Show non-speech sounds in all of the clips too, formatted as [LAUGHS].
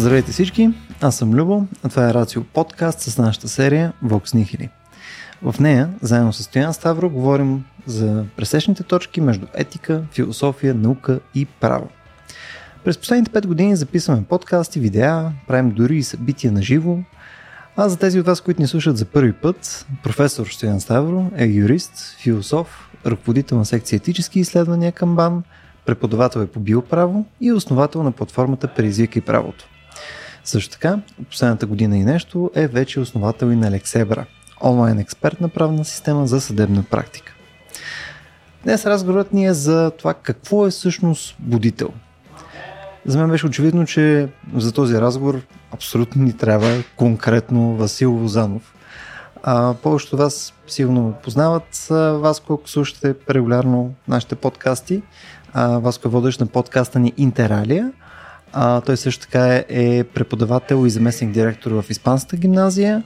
Здравейте всички, аз съм Любо, а това е Рацио подкаст с нашата серия Vox Nihili. В нея, заедно с Стоян Ставро, говорим за пресечните точки между етика, философия, наука и право. През последните 5 години записваме подкасти, видеа, правим дори и събития на живо. А за тези от вас, които ни слушат за първи път, професор Стоян Ставро е юрист, философ, ръководител на секция етически изследвания към БАН, преподавател е по биоправо и основател на платформата Предизвикай правото. Също така, последната година и нещо е вече основател и на Лексебра, онлайн експертна правна система за съдебна практика. Днес разговорът ни е за това какво е всъщност будител. За мен беше очевидно, че за този разговор абсолютно ни трябва конкретно Васил Лозанов. А, повечето вас сигурно познават вас, колко слушате регулярно нашите подкасти. А, Васко е водещ на подкаста ни Интералия. А, той също така е, е преподавател и заместник директор в Испанската гимназия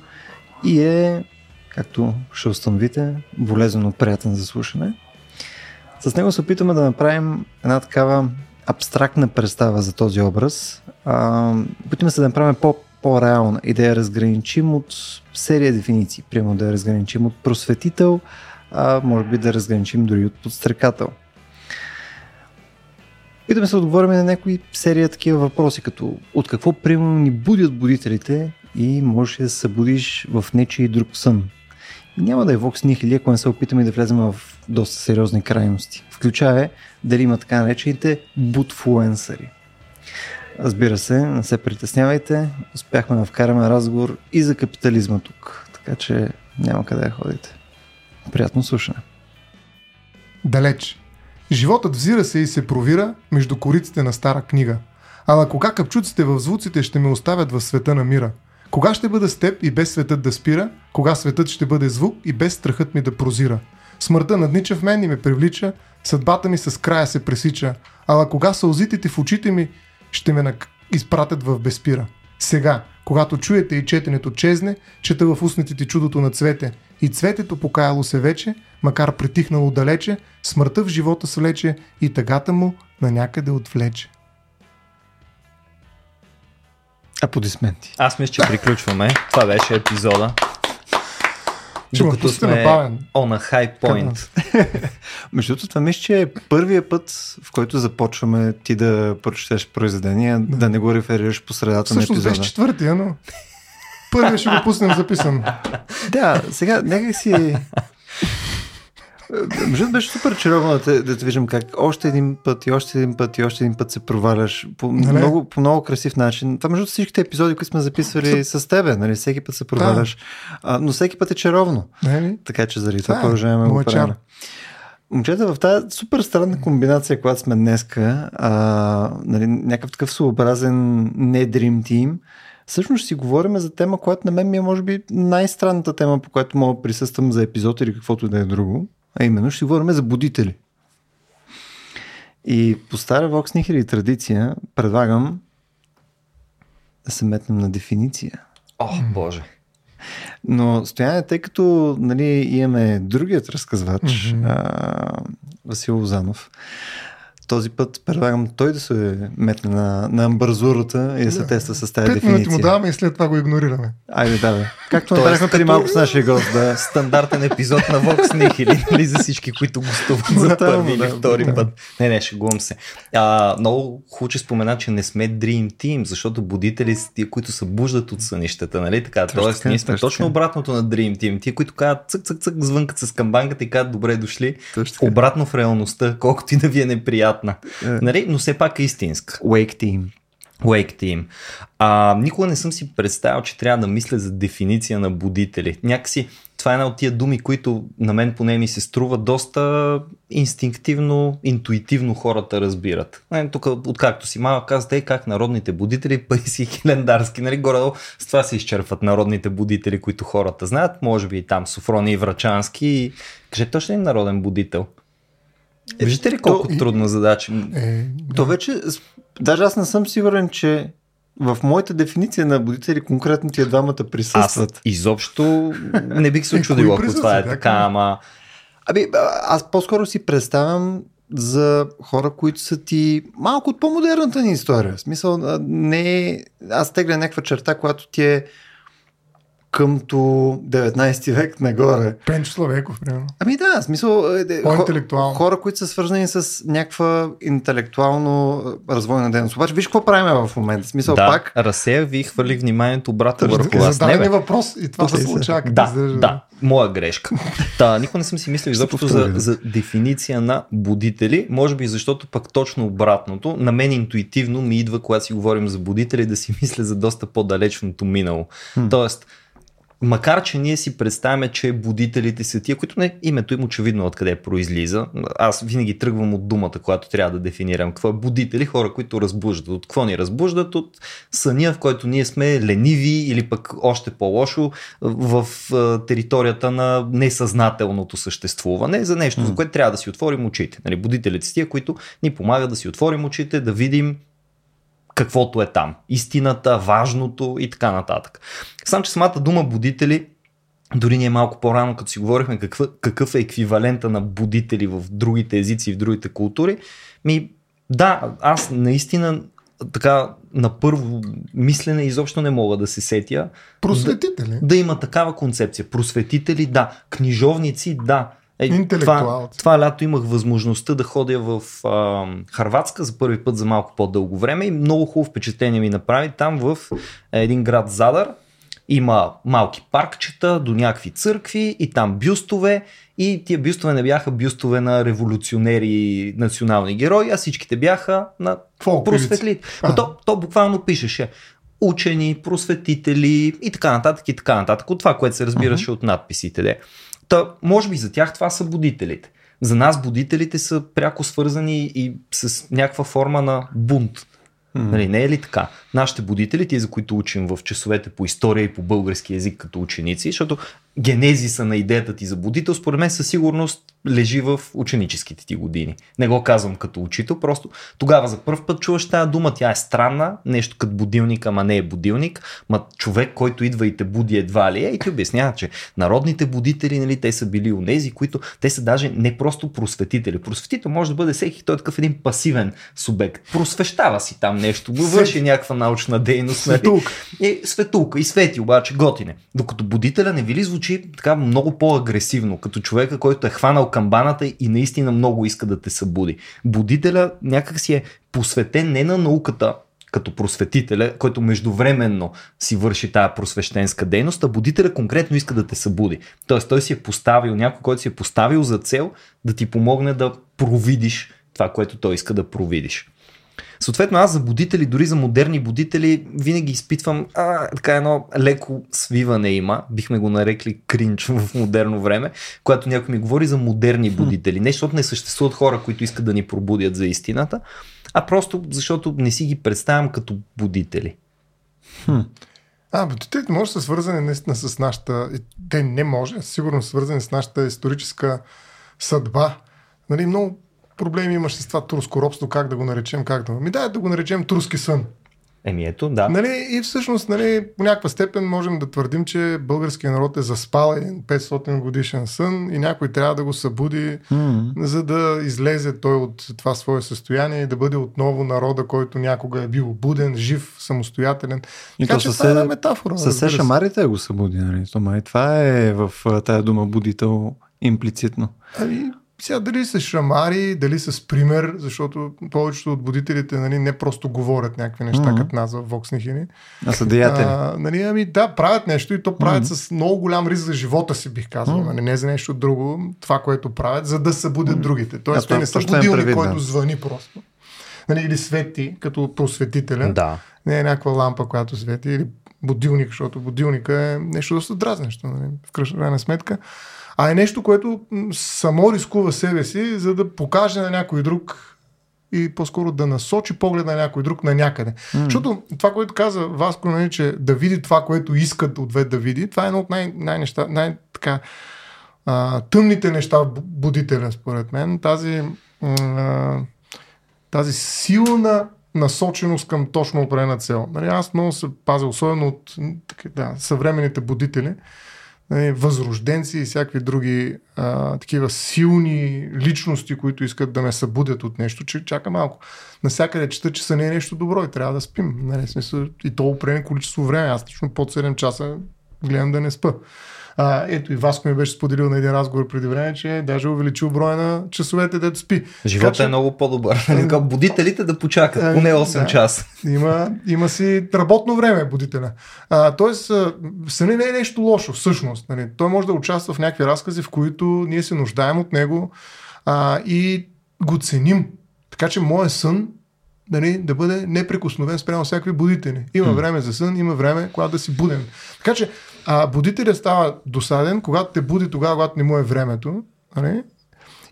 и е, както ще установите, болезнено приятен за слушане. С него се опитваме да направим една такава абстрактна представа за този образ. опитваме се да направим по, по-реална и да я разграничим от серия дефиниции. Примерно да я разграничим от просветител, а може би да разграничим дори от подстрекател. Се да отговорим на някои серия такива въпроси, като от какво примерно ни будят будителите и можеш да се събудиш в нечи друг сън. И няма да е Vox Nihili, ако не се опитаме да влезем в доста сериозни крайности. Включая дали има така наречените бутфуенсъри. Разбира се, не се притеснявайте, успяхме да вкараме разговор и за капитализма тук, така че няма къде да ходите. Приятно слушане. Далеч. Животът взира се и се провира между кориците на стара книга. Ала кога капчуците в звуците ще ме оставят в света на мира? Кога ще бъда с теб и без светът да спира? Кога светът ще бъде звук и без страхът ми да прозира? Смъртта наднича в мен и ме привлича, съдбата ми с края се пресича. Ала кога сълзите в очите ми ще ме изпратят в безпира? Сега, когато чуете и четенето чезне, чета в устните ти чудото на цвете. И цветето покаяло се вече, макар притихнало далече, смъртта в живота свлече и тъгата му на някъде отвлече. Аплодисменти. Аз мисля, че приключваме. Това беше епизода. Ще Докато сме on a high point. [LAUGHS] Между другото, това мисля, че е първия път, в който започваме ти да прочетеш произведения, да, да не го реферираш по средата Всъщност на епизода. беше четвъртия, но първия ще го пуснем записан. [LAUGHS] Да, сега някак си... Между беше супер чаровно да те, да те виждам как още един път и още един път и още един път се проваляш по, Нали? много, по много красив начин. Това между всичките епизоди, които сме записвали с тебе, нали? всеки път се проваляш, а, но всеки път е чаровно. Нали? Така че заради това Това е продължаваме да го правим. Момчета, в тази супер странна комбинация, която сме днеска, а, нали, някакъв такъв своеобразен не Dream Team, всъщност ще си говорим за тема, която на мен ми е може би най-странната тема, по която мога да присъствам за епизод или каквото и да е друго. А именно ще говорим за будители. И по стара Vox Nihili традиция предлагам да се метнем на дефиниция. О, боже. Но стояне, тъй като нали, имаме другият разказвач, Мгм. а, Васил Лозанов, този път предлагам той да се метне на, на амбразурата и да се Да. теста с тази Пет минути дефиниция. му даваме и след това го игнорираме. Айде, да. Както Тоест, направихме преди малко с нашия гост, да. Стандартен епизод на Vox Nihili, [LAUGHS] нали, за всички, които гостуват за първи или втори път. Не, не, шегувам се. А, много хубаво, че спомена, че не сме Dream Team, защото будители са тия, които се буждат от сънищата, нали така? Точно Тоест, ние сме точно обратното на Dream Team. Тия, които казват цък, цък, цък, звънкат с камбанката и казват добре дошли. Точно. Обратно в реалността, колкото и да ви е неприятна. Е. Нали? Но все пак е истинска. Wake Team. Wake Team. А, никога не съм си представил, че трябва да мисля за дефиниция на будители. Някакси това е една от тия думи, които на мен поне ми се струва доста инстинктивно, интуитивно хората разбират. Нали, Тук, откакто си малък, казвате, как народните будители, [LAUGHS] пари си хилендарски, нали, горе с това се изчерпват народните будители, които хората знаят, може би и там Софрони и Врачански. И... Кажете, точно ли народен будител? Виждате ли колко то- трудна задача? Е, То вече, даже аз не съм сигурен, че в моята дефиниция на будители конкретно тия двамата Аз присъстват. изобщо не бих се Е, очудил, ако това е така, ама Аби, аз по-скоро си представям за хора, които са ти малко от по-модерната ни история. В смисъл, не е... Аз тегля някаква черта, която ти е къмто 19 век нагоре. Пенчо Славеков, примерно. Ами да, смисъл е, По-интелектуално. хора, които са свързани с някаква интелектуално развойна дейност. Обаче виж какво правим в момента. Смисъл да, пак. разсеях ви и хвърлих вниманието обратно върху вас. Зададай Не, ми въпрос и това се като Да, изглежда. да, моя грешка. Та, никога не съм си мислил изобщо за, да. за дефиниция на будители, може би защото пък точно обратното. На мен интуитивно ми идва, когато си говорим за будители, да си мисля за доста по-далечното минало. Тоест, макар че ние си представяме, че будителите са тия, които не, името им очевидно откъде произлиза. Аз винаги тръгвам от думата, която трябва да дефинирам. Какво е будители? Хора, които разбуждат. От какво ни разбуждат? От съня, в който ние сме лениви или пък още по-лошо в територията на несъзнателното съществуване за нещо, за което трябва да си отворим очите. Нали, будителите са тия, които ни помагат да си отворим очите, да видим каквото е там. Истината, важното и така нататък. Сам, че самата дума будители, дори ние малко по-рано, като си говорихме какъв, какъв е еквивалента на будители в другите езици и в другите култури, ми да, аз наистина така на първо мислене изобщо не мога да се сетя Просветители. да има такава концепция. Просветители, да. Книжовници, да. Е, това, това лято имах възможността да ходя в а, Харватска за първи път за малко по-дълго време и много хубаво впечатление ми направи там в един град Задар. Има малки паркчета до някакви църкви и там бюстове и тия бюстове не бяха бюстове на революционери и национални герои, а всичките бяха на просветли. То, то буквално пишеше учени, просветители и така нататък и така нататък. От това, което се разбираше от надписите. Де. Та, може би за тях това са будителите. За нас будителите са пряко свързани и с някаква форма на бунт. Нали, не е ли така? Нашите будители, тези, за които учим в часовете по история и по български язик като ученици, защото генезиса на идеята ти за будител, според мен със сигурност лежи в ученическите ти години. Не го казвам като учител, просто тогава за първ път чуваш тази дума, тя е странна, нещо като будилник, ама не е будилник, ма човек, който идва и те буди едва ли е и ти обяснява, че народните будители, нали, те са били онези, които те са даже не просто просветители. Просветител може да бъде всеки, той е такъв един пасивен субект. Просвещава си там нещо, върши някаква научна дейност. Нали? Светулка. е светулка и свети, обаче готине. Докато будителя не ви ли звучи така много по-агресивно, като човека, който е хванал камбаната и наистина много иска да те събуди. Будителя някак си е посветен не на науката, като просветителя, който междувременно си върши тая просвещенска дейност, а будителя конкретно иска да те събуди. Тоест той си е поставил, някой, който си е поставил за цел да ти помогне да провидиш това, което той иска да провидиш. Съответно, аз за будители, дори за модерни будители, винаги изпитвам а, така едно леко свиване има, бихме го нарекли кринч в модерно време, когато някой ми говори за модерни будители. Не защото не съществуват хора, които искат да ни пробудят за истината, а просто защото не си ги представям като будители. А, будителите може да са свързани наистина с нашата... Те не може, сигурно са свързани с нашата историческа съдба. Нали, много проблеми имаш с това турско робство, как да го наречем, как да... Ми дай да го наречем турски сън. Еми ето, да. Нали, и всъщност нали, по някаква степен можем да твърдим, че българският народ е заспал един 500 годишен сън и някой трябва да го събуди, за да излезе той от това свое състояние и да бъде отново народа, който някога е бил буден, жив, самостоятелен. И така то че със това е една се- метафора. С разбира се се. шамарите го събуди, нали? Това е в тая дума будител имплицитно. Ами, сега дали са шамари, дали с пример, защото повечето от будителите нали, не просто говорят някакви неща, Мгм. като нас в Nihili. А са деятели. А, нали, ами да, правят нещо и то правят с много голям риск за живота си, бих казал. Мгм. Нали, не за нещо друго, това, което правят, за да събудят другите. Тоест, те не са е будилник, предвид, който звъни просто. Нали, или свети, като просветителя. Да. Не е някаква лампа, която свети, или будилник, защото будилника е нещо доста дразнещо, нали, в крайна сметка. А е нещо, което само рискува себе си, за да покаже на някой друг и по-скоро да насочи поглед на някой друг на някъде. Mm. Защото това, което каза Васко, нали, че да види това, което искат ответ да види, това е едно от най- най-неща, най- така, а, тъмните неща в бу- будителя, според мен. Тази, а, тази силна насоченост към точно определена цел. Нали, аз много се пазя, особено от така, да, съвременните будители, възрожденци и всякакви други а, такива силни личности, които искат да ме събудят от нещо, че чака малко. Насякъде чета, че са не е нещо добро и трябва да спим. Нали, смисъл, и то определено количество време. Аз лично под 7 часа гледам да не спа. А, ето и Васко ми беше споделил на един разговор преди време, че даже увеличил броя на часовете, дето спи. Живота така, е много по-добър. Е, [LAUGHS] будителите да почакат, поне 8 да, часа. Има, има си работно време будителя. А, тоест, съни не е нещо лошо, всъщност. Нали. Той може да участва в някакви разкази, в които ние се нуждаем от него а, и го ценим. Така че моят сън нали, да бъде неприкосновен спрямо всякакви будители. Има време за сън, има време, когато да си буден. Така че а, будителя става досаден, когато те буди тогава, когато не му е времето. Нали?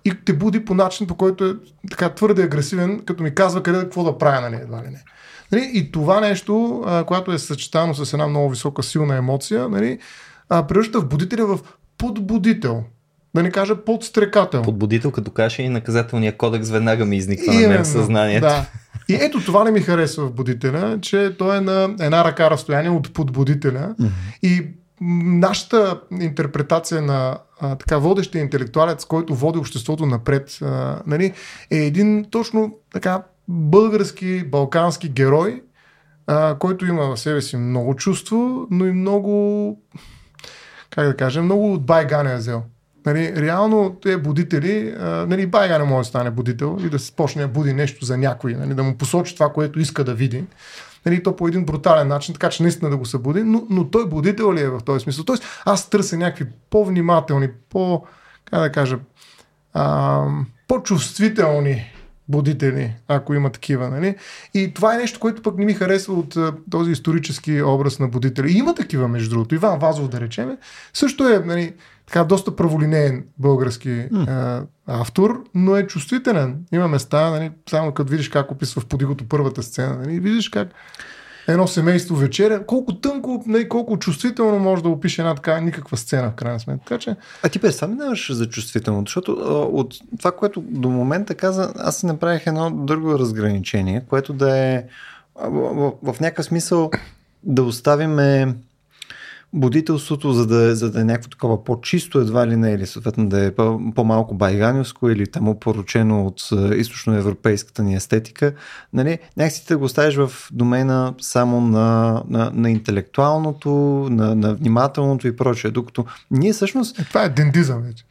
И те буди по начин, по който е така твърде агресивен, като ми казва къде какво да правя, нали, едва ли не. Нали? И това нещо, а, което е съчетано с една много висока силна емоция, нали, а, превръща в будителя в подбудител да не кажа подстрекател. Подбудител, като каже и наказателния кодекс, веднага ми изниква Именно, на мен съзнанието. Да. И ето това не ми харесва в будителя, че той е на една ръка разстояние от подбудителя mm-hmm. и нашата интерпретация на а, така водещия интелектуалец, който води обществото напред, а, нали, е един точно така български, балкански герой, а, който има в себе си много чувство, но и много, как да кажем, много от байгане е взел. Нали, реално те будители, а, нали, байга не може да стане будител и да се почне да буди нещо за някой, нали, да му посочи това, което иска да види. Нали, то по един брутален начин, така че наистина да го събуди, но, но той будител ли е в този смисъл? Тоест, аз търся някакви по-внимателни, по, как да кажа, а, по-чувствителни будители, ако има такива. Нали? И това е нещо, което пък не ми харесва от а, този исторически образ на будители. И има такива, между другото. Иван Вазов, да речем, също е нали, така доста праволинеен български mm. а, автор, но е чувствителен. Има места, нали, само като видиш как описва в подигото първата сцена, нали, видиш как едно семейство вечеря, колко тънко, нали, колко чувствително може да опише една така никаква сцена в крайна сметка. Така, че... А ти представи за чувствително, защото а, от това, което до момента каза, аз си направих едно друго разграничение, което да е в, в, в някакъв смисъл да оставиме будителството, за да, за да е някакво такова по-чисто едва ли не, или съответно да е по-малко байганевско или там опоручено от източноевропейската ни естетика, нали, някакси да го оставиш в домена само на, на, на интелектуалното, на, на внимателното и прочее, докато ние всъщност... Е, това е дендизъм вече.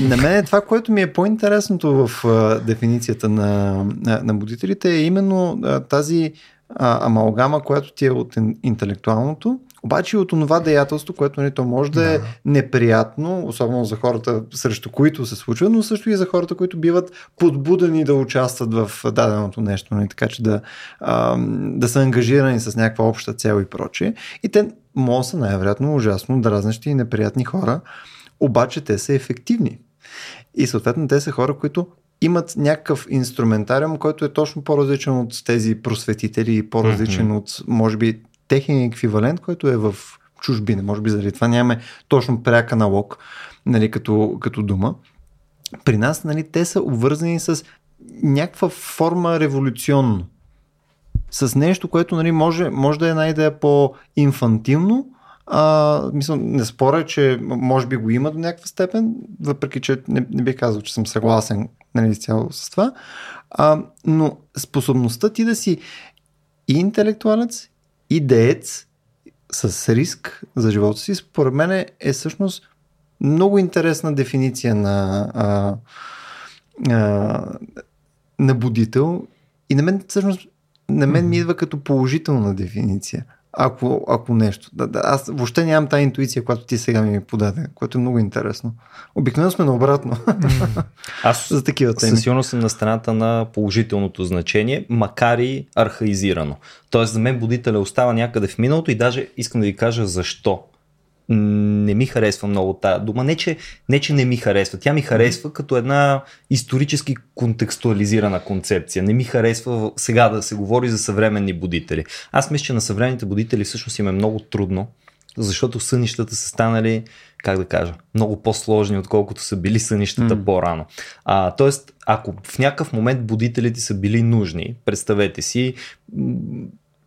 На мен е това, което ми е по-интересното в а, дефиницията на, на, на будителите е именно а, тази а, амалгама, която ти е от интелектуалното, обаче от това деятелство, което не, нали, то може да, да е неприятно, особено за хората, срещу които се случва, но също и за хората, които биват подбудени да участват в даденото нещо, не? Нали, така че да, а, да са ангажирани с някаква обща цел и прочее. И те могат са най-вероятно ужасно дразнещи и неприятни хора, обаче те са ефективни. И съответно те са хора, които имат някакъв инструментариум, който е точно по-различен от тези просветители и по-различен mm-hmm. от, може би, техен еквивалент, който е в чужбина. Може би заради това нямаме точно пряк аналог нали, като, като дума. При нас нали, те са обвързани с някаква форма революционно. С нещо, което нали, може, може да е една идея по-инфантилно, а, мисля, не споря, че може би го има до някаква степен, въпреки че не, не бих казал, че съм съгласен нали, цяло с това. А, но способността ти да си и интелектуалец, и деец с риск за живота си, според мен е, всъщност много интересна дефиниция на, а, а, на будител. И на мен всъщност на мен ми идва като положителна дефиниция ако, ако нещо. Да, да, аз въобще нямам тази интуиция, която ти сега ми подаде, което е много интересно. Обикновено сме наобратно. Аз за такива теми. Със сигурност съм на страната на положителното значение, макар и архаизирано. Тоест за мен будителя остава някъде в миналото и даже искам да ви кажа защо не ми харесва много тази дума. Не че, не, че не ми харесва. Тя ми харесва като една исторически контекстуализирана концепция. Не ми харесва сега да се говори за съвременни будители. Аз мисля, че на съвременните будители всъщност им е много трудно, защото сънищата са станали, как да кажа, много по-сложни, отколкото са били сънищата mm. по-рано. А, тоест, ако в някакъв момент будителите са били нужни, представете си,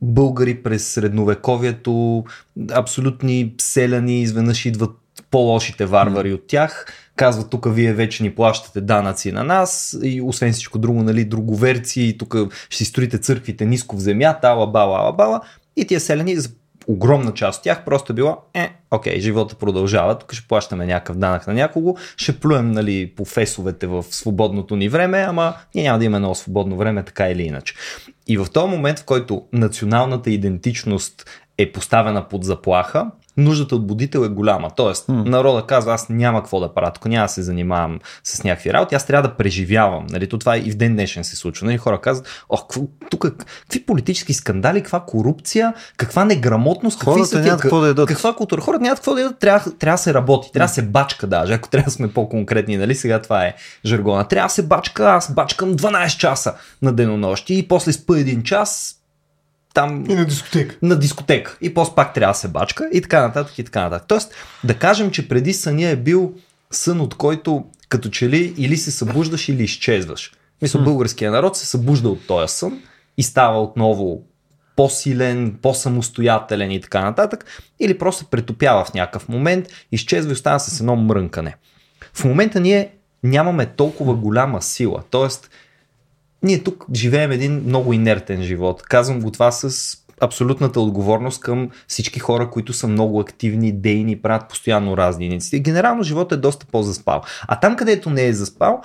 българи през средновековието, абсолютни селяни, изведнъж идват по-лошите варвари от тях, казват тук вие вече ни плащате данъци на нас и освен всичко друго, нали, друговерци, тук ще си строите църквите ниско в земята, ала бала, ала бала. И тия селени, огромна част от тях, просто е било, е, окей, живота продължава, тук ще плащаме някакъв данък на някого, ще плюем нали, по фесовете в свободното ни време, ама ние няма да имаме много свободно време, така или иначе. И в този момент, в който националната идентичност е поставена под заплаха, нуждата от будител е голяма. Тоест, mm. народа казва, аз няма какво да правя, тук няма да се занимавам с някакви работи, аз трябва да преживявам. Нали, то това и в ден днешен се случва. Нали, хора казват, ох, тук какви политически скандали, каква корупция, каква неграмотност, какви Хората са нямат какво да ядат. Каква култура? Хората нямат какво да ядат, трябва, трябва да се работи, трябва да се бачка даже, ако трябва да сме по-конкретни, нали, сега това е жаргона. Трябва да се бачка, аз бачкам 12 часа на денонощи и после спа един час, там... И на дискотека. На дискотека. И после пак трябва да се бачка и така нататък и така нататък. Тоест, да кажем, че преди съня е бил сън, от който като че ли или се събуждаш или изчезваш. Мисля, hmm. българския народ се събужда от този сън и става отново по-силен, по-самостоятелен и така нататък, или просто претопява в някакъв момент, изчезва и остава с едно мрънкане. В момента ние нямаме толкова голяма сила, т.е ние тук живеем един много инертен живот. Казвам го това с абсолютната отговорност към всички хора, които са много активни, дейни, правят постоянно разни инициативи. Генерално живота е доста по-заспал. А там, където не е заспал,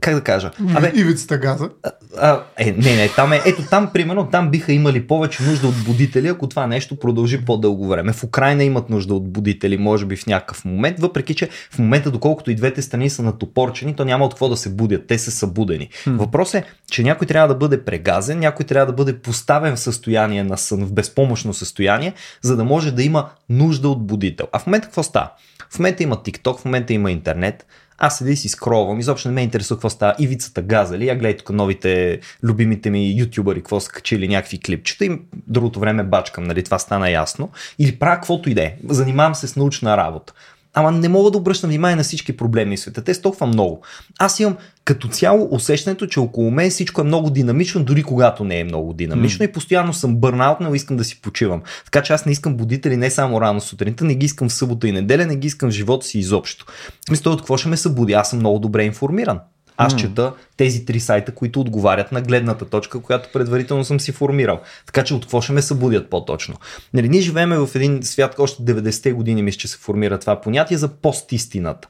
как да кажа? Абе, Ивицата газа. А, а, е, не, не, там е, ето там, примерно, там биха имали повече нужда от будители, ако това нещо продължи по-дълго време. В Украина имат нужда от будители, може би в някакъв момент, въпреки че в момента, доколкото и двете страни са натопорчени, то няма от какво да се будят, те са събудени. Въпрос е, че някой трябва да бъде прегазен, някой трябва да бъде поставен в състояние на сън, в безпомощно състояние, за да може да има нужда от будител. А в момента какво става? В момента има TikTok, в момента има интернет, аз седи и си скролвам, изобщо не ме интересува какво става. Ивицата газа ли? Я гледай тук новите любимите ми ютубъри, какво са качили някакви клипчета и другото време бачкам, нали? Това стана ясно. Или правя каквото и да е. Занимавам се с научна работа. Ама не мога да обръщам внимание на всички проблеми в света. Те са толкова много. Аз имам като цяло усещането, че около мен всичко е много динамично, дори когато не е много динамично mm. и постоянно съм бърнаут, но искам да си почивам. Така че аз не искам будители не само рано сутринта, не ги искам в събота и неделя, не ги искам в живота си изобщо. Мисля, от какво ще ме събуди? Аз съм много добре информиран. Аз чета тези три сайта, които отговарят на гледната точка, която предварително съм си формирал. Така че от какво ще ме събудят по-точно. Нали, ние живеем в един свят, още 90-те години мисля, че се формира това понятие за постистината.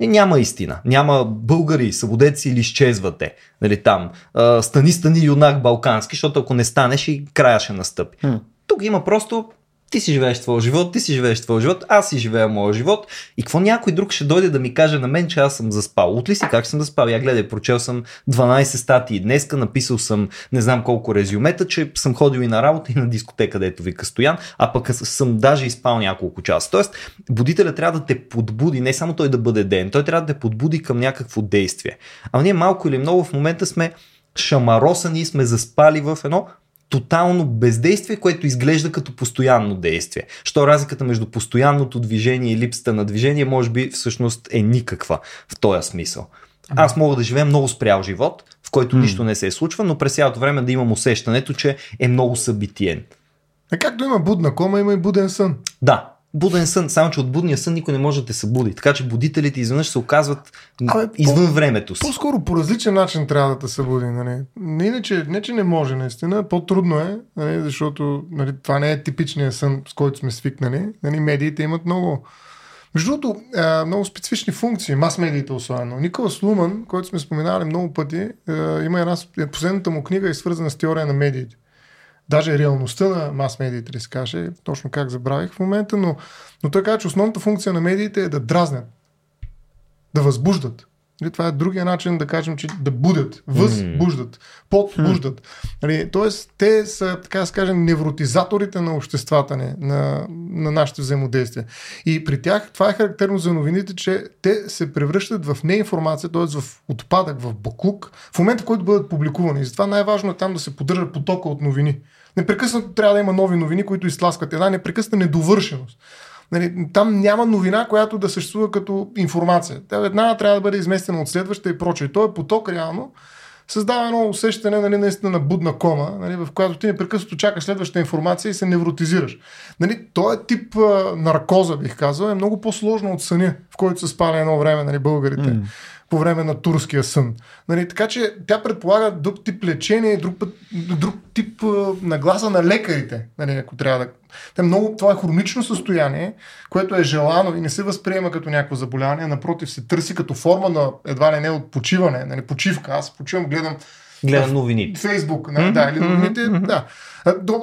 И няма истина. Няма българи, събудеци или изчезвате. Нали, там. стани, стани юнак балкански, защото ако не станеш и края ще настъпи. Тук има просто ти си живееш твоя живот, ти си живееш твоя живот, аз си живея моя живот и какво някой друг ще дойде да ми каже на мен, че аз съм заспал. От ли си как съм заспал? Я гледай, прочел съм 12 статии днеска, написал съм не знам колко резюмета, че съм ходил и на работа и на дискотека, където вика Стоян, а пък съм даже изпал няколко часа. Тоест, будителя трябва да те подбуди, не само той да бъде ден, той трябва да те подбуди към някакво действие. А ние малко или много в момента сме шамаросани и сме заспали в едно тотално бездействие, което изглежда като постоянно действие. Що разликата между постоянното движение и липсата на движение може би всъщност е никаква в този смисъл. Аз мога да живея много спрял живот, в който mm. нищо не се е случва, но през цялото време да имам усещането, че е много събитиен. Е, както има будна кома, има и буден сън. Да, буден сън, само че от будния сън никой не може да те събуди. Така че будителите изведнъж се оказват Абе, извън по, времето си. По-скоро по различен начин трябва да те събуди. Нали? Не, иначе, не, че не може, наистина. По-трудно е, нали? защото нали, това не е типичният сън, с който сме свикнали. Нали? Медиите имат много. Между другото, много специфични функции, мас-медиите особено. Николас Луман, който сме споменали много пъти, има една, последната му книга е свързана с теория на медиите даже реалността на мас-медиите, се каже, точно как забравих в момента, но, но каза, че основната функция на медиите е да дразнят, да възбуждат. Нали, това е другия начин да кажем, че да будят, възбуждат, подбуждат. Нали, тоест, те са, така да кажем, невротизаторите на обществата ни, на, на нашите взаимодействия. И при тях това е характерно за новините, че те се превръщат в неинформация, т.е. в отпадък, в буклук, в момента, в който бъдат публикувани. И затова най-важно е там да се поддържа потока от новини. Непрекъснато трябва да има нови новини, които изтласкват една непрекъсна недовършеност. Нали, там няма новина, която да съществува като информация. Тя една трябва да бъде изместена от следваща и прочее. Той е поток реално създава едно усещане нали, наистина на будна кома, нали, в която ти непрекъснато чакаш следващата информация и се невротизираш. Нали, този тип а, наркоза, бих казал, е много по-сложно от съня, в който са спали едно време нали, българите. Mm по време на турския сън. Нали, така че тя предполага друг тип лечение, друг, път, друг тип а, нагласа на лекарите, нали, ако трябва да. Те много, това е хронично състояние, което е желано и не се възприема като някакво заболяване, напротив се търси като форма на едва ли не от почиване, нали, почивка. Аз почивам, гледам Гледам новините. Фейсбук, нали, да, или новините, mm-hmm. да.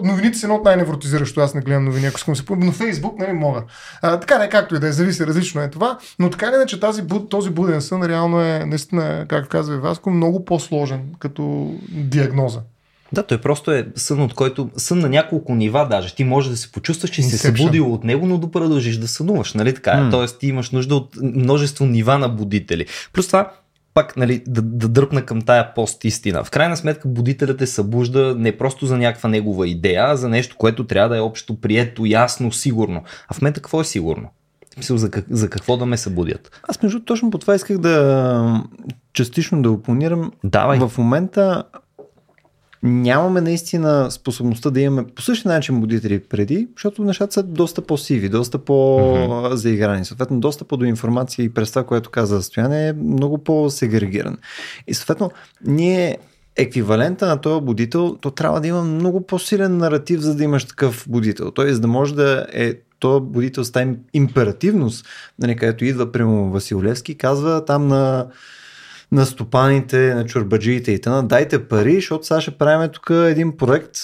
Новините са едно от най-невротизиращо, аз не гледам новини, ако искам се помня, но Фейсбук, нали, мога. А, така не, както и да е, зависи, различно е това, но така не, че тази, този буден сън реално е, наистина, както казва Васко, много по-сложен като диагноза. Да, той просто е сън, от който сън на няколко нива даже. Ти можеш да се почувстваш, че си се събудил от него, но да продължиш да сънуваш, нали така? Mm. Тоест ти имаш нужда от множество нива на будители. Плюс това, пак нали, да, да дръпна към тая пост истина. В крайна сметка будителят те събужда не просто за някаква негова идея, а за нещо, което трябва да е общо прието, ясно, сигурно. А в момента какво е сигурно? Мисъл, за, как, за какво да ме събудят? Аз между точно по това исках да частично да опонирам. Давай. В момента нямаме наистина способността да имаме по същия начин будители преди, защото нещата са доста по-сиви, доста по-заиграни. Съответно, достъпа до информация и през това, което каза Стояне, е много по-сегрегиран. И съответно, ние еквивалента на този будител, то трябва да има много по-силен наратив, за да имаш такъв будител. Тоест да може да е то будител с тази императивност, нали, където идва, примерно Василевски, казва там на на стопаните, на чурбаджиите и т.н. Дайте пари, защото сега ще правим тук един проект,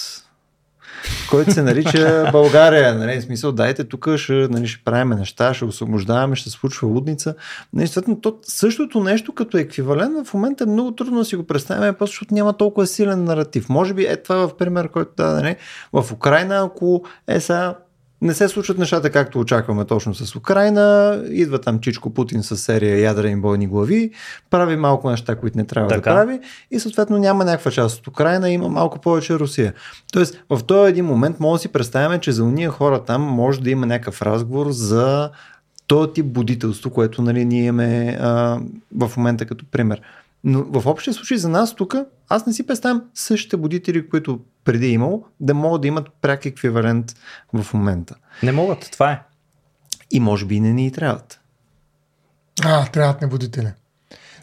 който се нарича [LAUGHS] България. Нали? В смисъл, дайте тук, ще, нали, ще правим неща, ще освобождаваме, ще се случва лудница. Нали, то, същото нещо като еквивалент в момента е много трудно да си го представим, просто защото няма толкова силен наратив. Може би е това в пример, който да, нали? в Украина, ако е сега не се случват нещата както очакваме точно с Украина. Идва там Чичко Путин с серия ядрени бойни глави, прави малко неща, които не трябва така. да прави и съответно няма някаква част от Украина, има малко повече Русия. Тоест в този един момент може да си представяме, че за уния хора там може да има някакъв разговор за този тип будителство, което нали, ние имаме а, в момента като пример. Но в общия случай за нас тук, аз не си представям същите будители, които преди е имало, да могат да имат пряк еквивалент в момента. Не могат, това е. И може би не ни трябват. А, трябват не будители.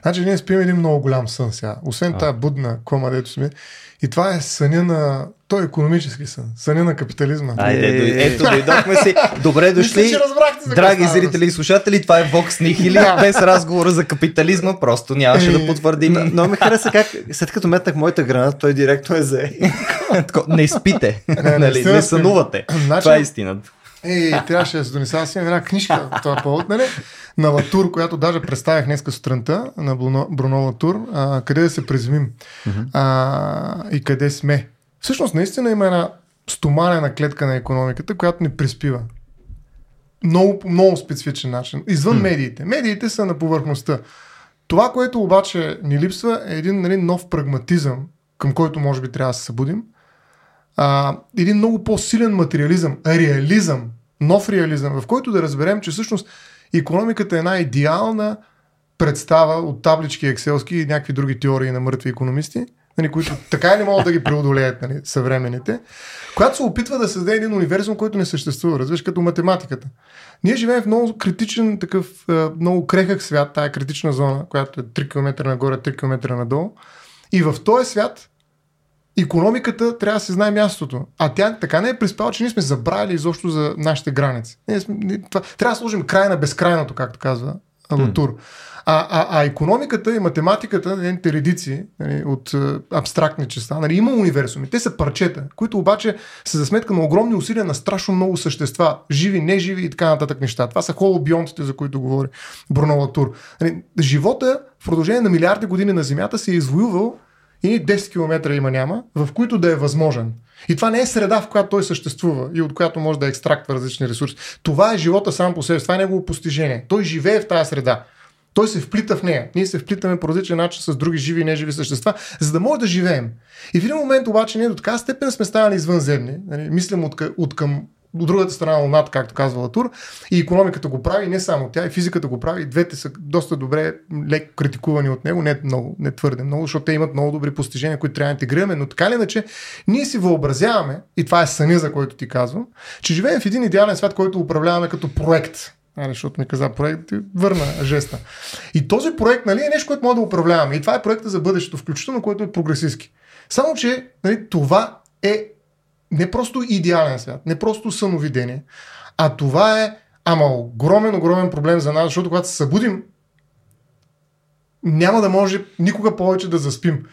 Значи ние спим един много голям сън сега. Освен тази будна кома, дето сме. И това е съня на... Той е економически сън. Съня на капитализма. Айде, е, ето, дойдохме си. Добре дошли. Мисля, Драги зрители и слушатели, това е Vox Nihili. без разговора за капитализма, просто нямаше да потвърдим. Но ми хареса как, след като метнах моята граната, той директно е за. [LAUGHS] не спите. Не, нали, не сънувате. Значи, това е истината. Ей, трябваше да се донеса. Аз имам една книжка в това повод, нали? На Латур, която даже представях днеска сутринта на Бруно Латур, а, къде да се uh-huh. а, и къде сме. Всъщност, наистина има една стоманена клетка на економиката, която ни приспива. Много, много специфичен начин. Извън медиите. Медиите са на повърхността. Това, което обаче ни липсва е един нали, нов прагматизъм, към който може би трябва да се събудим, а, един много по-силен материализъм, реализъм, нов реализъм, в който да разберем, че всъщност економиката е една идеална представа от таблички екселски и някакви други теории на мъртви економисти, нали, които така и не могат да ги преодолеят нали, съвременните, която се опитва да създаде един универсум, който не съществува, разбираш, като математиката. Ние живеем в много критичен, такъв много крехък свят, тая критична зона, която е 3 км нагоре, 3 км надолу. И в този свят економиката трябва да се знае мястото. А тя така не е приспала, че ние сме забравили изобщо за нашите граници. Ние сме, ние, това, трябва да сложим край на безкрайното, както казва Латур. А, а, а економиката и математиката, нейните редици нали, от а, абстрактни честа, нали, има универсуми. Те са парчета, които обаче са за сметка на огромни усилия на страшно много същества. Живи, неживи и така нататък неща. Това са холобионтите, за които говори Бруно Латур. Нали, живота в продължение на милиарди години на Земята се е извоювал и 10 км има няма, в които да е възможен. И това не е среда, в която той съществува и от която може да екстрактва различни ресурси. Това е живота сам по себе. Това е негово постижение. Той живее в тази среда. Той се вплита в нея. Ние се вплитаме по различен начин с други живи и неживи същества, за да може да живеем. И в един момент обаче ние до така степен сме станали извънземни. Нали, мислим от, към от другата страна на Луната, както казва Латур, и економиката го прави, не само тя, и физиката го прави, двете са доста добре, леко критикувани от него, не, много, не твърде много, защото те имат много добри постижения, които трябва да интегрираме, но така или иначе, ние си въобразяваме, и това е съня, за който ти казвам, че живеем в един идеален свят, който управляваме като проект. Али, защото ми каза проект, и върна жеста. И този проект нали, е нещо, което може да управляваме. И това е проекта за бъдещето, включително, който е прогресистски. Само, че нали, това е не просто идеален свят, не просто съновидение, а това е ама огромен, огромен проблем за нас, защото когато се събудим, няма да може никога повече да заспим.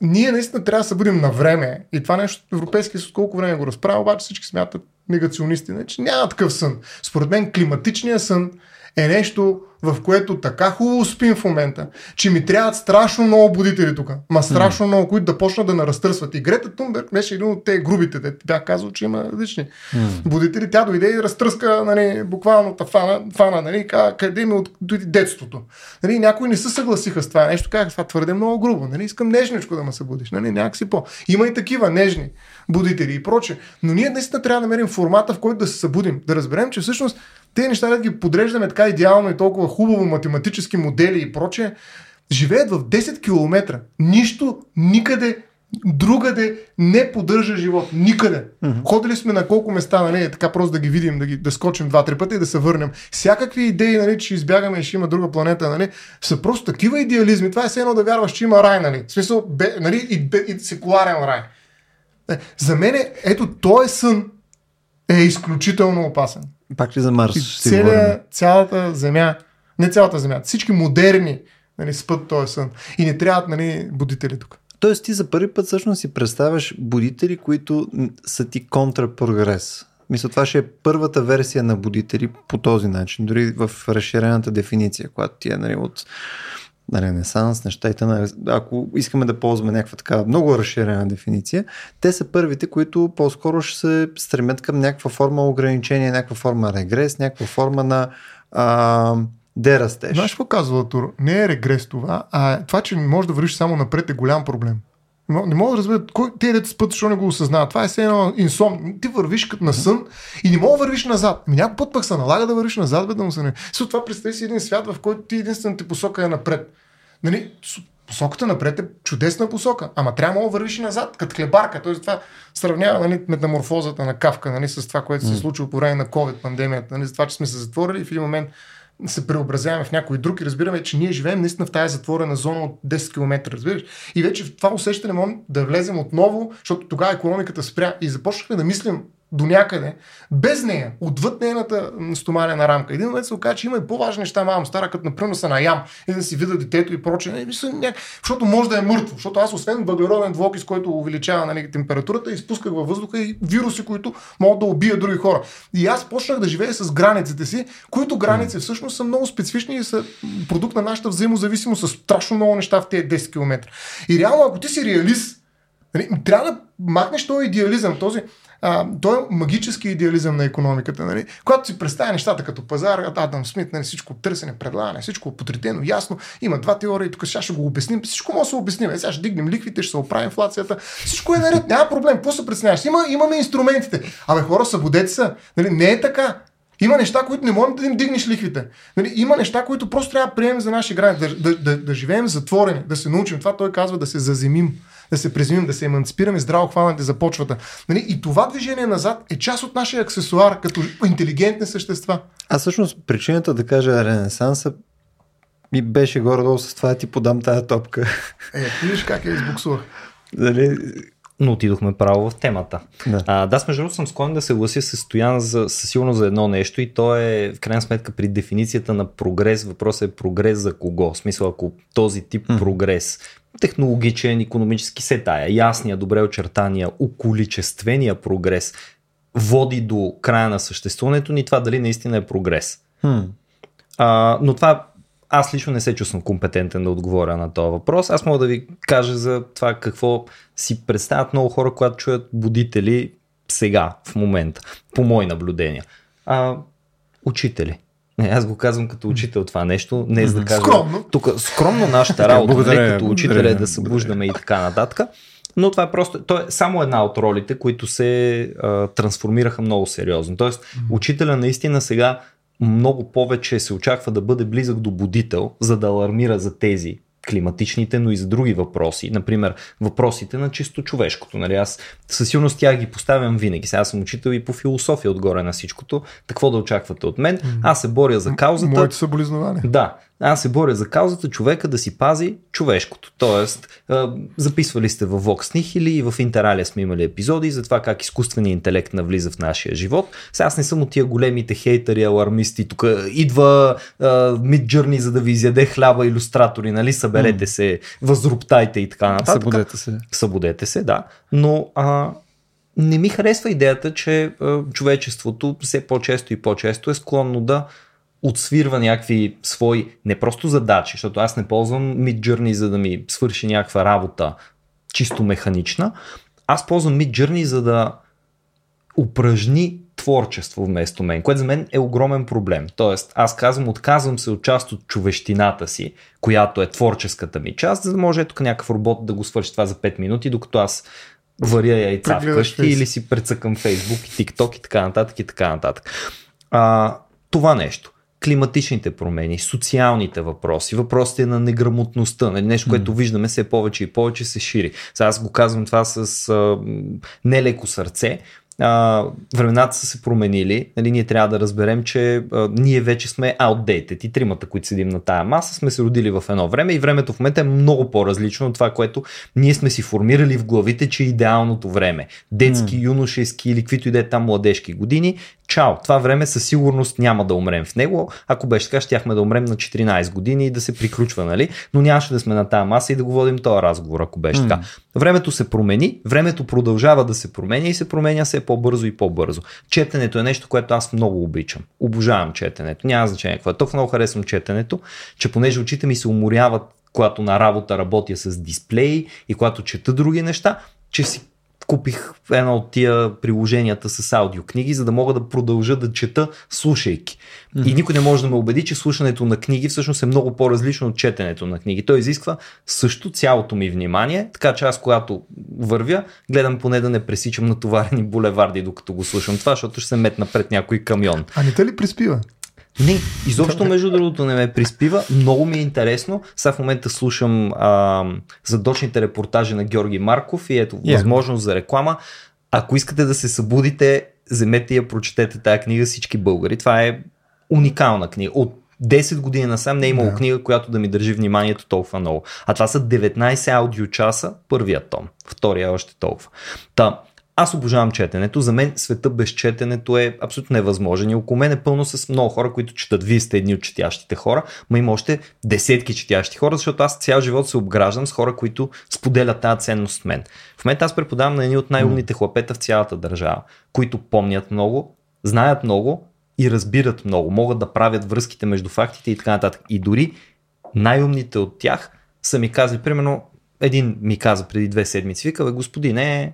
Ние наистина трябва да се бъдем на време. И това нещо Европейския съюз колко време го разправя, обаче всички смятат негационисти, не, че няма такъв сън. Според мен климатичният сън е нещо, в което така хубаво спим в момента, че ми трябват страшно много будители тук. Ма страшно mm. много, които да почнат да наразтърсват. И Грета Тунберг беше един от тези грубите, те бях казал, че има различни mm. будители. Тя дойде и разтръска нали, буквално фана, фана нали, къде ми от детството. Нали, някои не се съгласиха с това нещо, казах, това твърде много грубо. Нали, искам нежничко да ме събудиш. Нали, някакси по. Има и такива нежни будители и проче. Но ние наистина трябва да намерим формата, в който да се събудим. Да разберем, че всъщност те неща, да ги подреждаме така идеално и толкова хубаво, математически модели и прочее, живеят в 10 км. Нищо, никъде, другаде не поддържа живот. Никъде. Mm-hmm. Ходили сме на колко места, нали, така просто да ги видим, да, ги, да скочим два-три пъти и да се върнем. Всякакви идеи, нали, че избягаме и ще има друга планета, нали, са просто такива идеализми. Това е все едно да вярваш, че има рай, нали. В смисъл, бе, нали, и, бе, и секуларен рай. Е, за мен, ето, този сън е изключително опасен. Пак ли за Марс? Целия, цялата Земя, не цялата Земя, всички модерни нали, спът този сън. И не трябват нали, будители тук. Тоест ти за първи път всъщност си представяш будители, които са ти контрапрогрес. Мисля, това ще е първата версия на будители по този начин, дори в разширената дефиниция, която ти е нали, от Ренесанс, нещата на... Ако искаме да ползваме някаква така много разширена дефиниция, те са първите, които по-скоро ще се стремят към някаква форма ограничение, някаква форма регрес, някаква форма на а, дерастеж. Знаеш какво казва Тур? Не е регрес това, а това, че може да вървиш само напред е голям проблем. Не мога да разбера, кой те дете спът, защо не го осъзнават. Това е все едно инсом. Ти вървиш като на сън и не мога да вървиш назад. Ми някой път пък се налага да вървиш назад, бе да му се не. С това представи си един свят, в който ти единствената посока е напред. Нали, посоката напред е чудесна посока, ама трябва да вървиш и назад, като хлебарка. Тоест това сравнява нали, метаморфозата на кавка нали, с това, което се е случило по време на COVID пандемията. Нали, за това, че сме се затворили и в един момент се преобразяваме в някой друг и разбираме, че ние живеем наистина в тази затворена зона от 10 км, разбираш? И вече в това усещане можем да влезем отново, защото тогава економиката спря и започнахме да мислим до някъде, без нея, отвъд нейната стомалена рамка. Един момент се оказа, че има и по-важни неща, мам, стара, като например на ям, и да си видя детето и прочее. Ня... Защото може да е мъртво. Защото аз, освен въглероден двуокис, който увеличава нали, температурата, изпусках във въздуха и вируси, които могат да убият други хора. И аз почнах да живея с границите си, които граници всъщност са много специфични и са продукт на нашата взаимозависимост с страшно много неща в тези 10 км. И реално, ако ти си реалист, нали, трябва да махнеш този идеализъм, този а, той е магически идеализъм на економиката. Нали? Когато си представя нещата като пазар, Адам Смит, нали, всичко търсене, предлагане, всичко потретено, ясно, има два теории, тук сега ще го обясним, всичко може да се обясним. Сега ще дигнем ликвите, ще се оправи инфлацията, всичко е наред, няма проблем, какво се представяш? Има, имаме инструментите. Абе, хора, събудете се. Нали? Не е така. Има неща, които не можем да им дигнеш лихвите. Нали, има неща, които просто трябва да приемем за наши грани, да, да, да, да живеем затворени, да се научим. Това той казва да се заземим да се презумим, да се еманципираме, здраво хванати за почвата. Нали? И това движение назад е част от нашия аксесуар като интелигентни същества. А всъщност причината да кажа Ренесанса ми беше горе-долу с това ти подам тая топка. Е, виж как я избуксувах. Дали, но отидохме право в темата. Да, а, да между другото съм склонен да се глася с Стоян за, със сигурно за едно нещо и то е в крайна сметка при дефиницията на прогрес. Въпросът е прогрес за кого? В смисъл, ако този тип mm. прогрес технологичен, економически се тая, ясния, добре очертания, околичествения прогрес води до края на съществуването ни, това дали наистина е прогрес. Hmm. А, но това аз лично не се чувствам компетентен да отговоря на този въпрос. Аз мога да ви кажа за това какво си представят много хора, когато чуят будители сега, в момента, по мои наблюдения. А, учители. Не, аз го казвам като учител това нещо, не за да кажа. Скромно. Тук скромно нашата работа, не като учител е да събуждаме и така нататък. Но това е просто, то е само една от ролите, които се а, трансформираха много сериозно. Тоест, учителя наистина сега много повече се очаква да бъде близък до будител, за да алармира за тези климатичните, но и за други въпроси. Например, въпросите на чисто човешкото. Нали? Аз със сигурност тя ги поставям винаги. Сега съм учител и по философия отгоре на всичкото. Какво да очаквате от мен? Аз се боря за каузата. Моите съболезнования. Да. Аз се боря за каузата човека да си пази човешкото. Тоест, записвали сте във Vox Nihili и в Интералия сме имали епизоди за това как изкуственият интелект навлиза в нашия живот. Сега аз не съм от тия големите хейтери, алармисти. Тук идва Midjourney за да ви изяде хляба иллюстратори, нали? Съберете се, възруптайте и така нататък. Събудете се. Събудете се, да. Но а, не ми харесва идеята, че а, човечеството все по-често и по-често е склонно да отсвирва някакви свои, не просто задачи, защото аз не ползвам Midjourney за да ми свърши някаква работа чисто механична, аз ползвам Midjourney за да упражни творчество вместо мен, което за мен е огромен проблем. Тоест, аз казвам, отказвам се от част от човещината си, която е творческата ми част, за да може тук някакъв робот да го свърши това за 5 минути, докато аз варя яйца вкъщи или си прецъкам Фейсбук и TikTok и така нататък и така нататък. А, това нещо климатичните промени, социалните въпроси, въпросите на неграмотността, нали, нещо, което виждаме все повече и повече се шири. Сега аз го казвам това с а, нелеко сърце, а, времената са се променили. Нали, ние трябва да разберем, че а, ние вече сме outdated. И тримата, които седим на тая маса, сме се родили в едно време и времето в момента е много по-различно от това, което ние сме си формирали в главите, че е идеалното време. Детски, mm. юношески или каквито и да е там младежки години чао, това време със сигурност няма да умрем в него. Ако беше така, щяхме да умрем на 14 години и да се приключва, нали? Но нямаше да сме на тази маса и да го водим този разговор, ако беше mm. така. Времето се промени, времето продължава да се променя и се променя все по-бързо и по-бързо. Четенето е нещо, което аз много обичам. Обожавам четенето. Няма значение какво е. Толкова много харесвам четенето, че понеже очите ми се уморяват когато на работа работя с дисплей и когато чета други неща, че си купих едно от тия приложенията с аудиокниги, за да мога да продължа да чета слушайки. Mm-hmm. И никой не може да ме убеди, че слушането на книги всъщност е много по-различно от четенето на книги. Той изисква също цялото ми внимание, така че аз когато вървя, гледам поне да не пресичам натоварени булеварди, докато го слушам това, защото ще се метна пред някой камион. А не те ли приспива? Не, изобщо между другото не ме приспива. Много ми е интересно. Сега в момента слушам а, задочните репортажи на Георги Марков и ето yeah. възможност за реклама. Ако искате да се събудите, вземете я, прочетете тази книга всички българи. Това е уникална книга. От 10 години насам не е имало yeah. книга, която да ми държи вниманието толкова много. А това са 19 аудиочаса, първият том, втория още толкова. Та, аз обожавам четенето. За мен света без четенето е абсолютно невъзможен. И около мен е пълно с много хора, които четат. Вие сте едни от четящите хора, но има още десетки четящи хора, защото аз цял живот се обграждам с хора, които споделят тази ценност с мен. В момента аз преподавам на едни от най-умните хлапета в цялата държава, които помнят много, знаят много и разбират много, могат да правят връзките между фактите и така нататък. И дори най-умните от тях са ми казали, примерно, един ми каза преди две седмици, вика, бе, господине,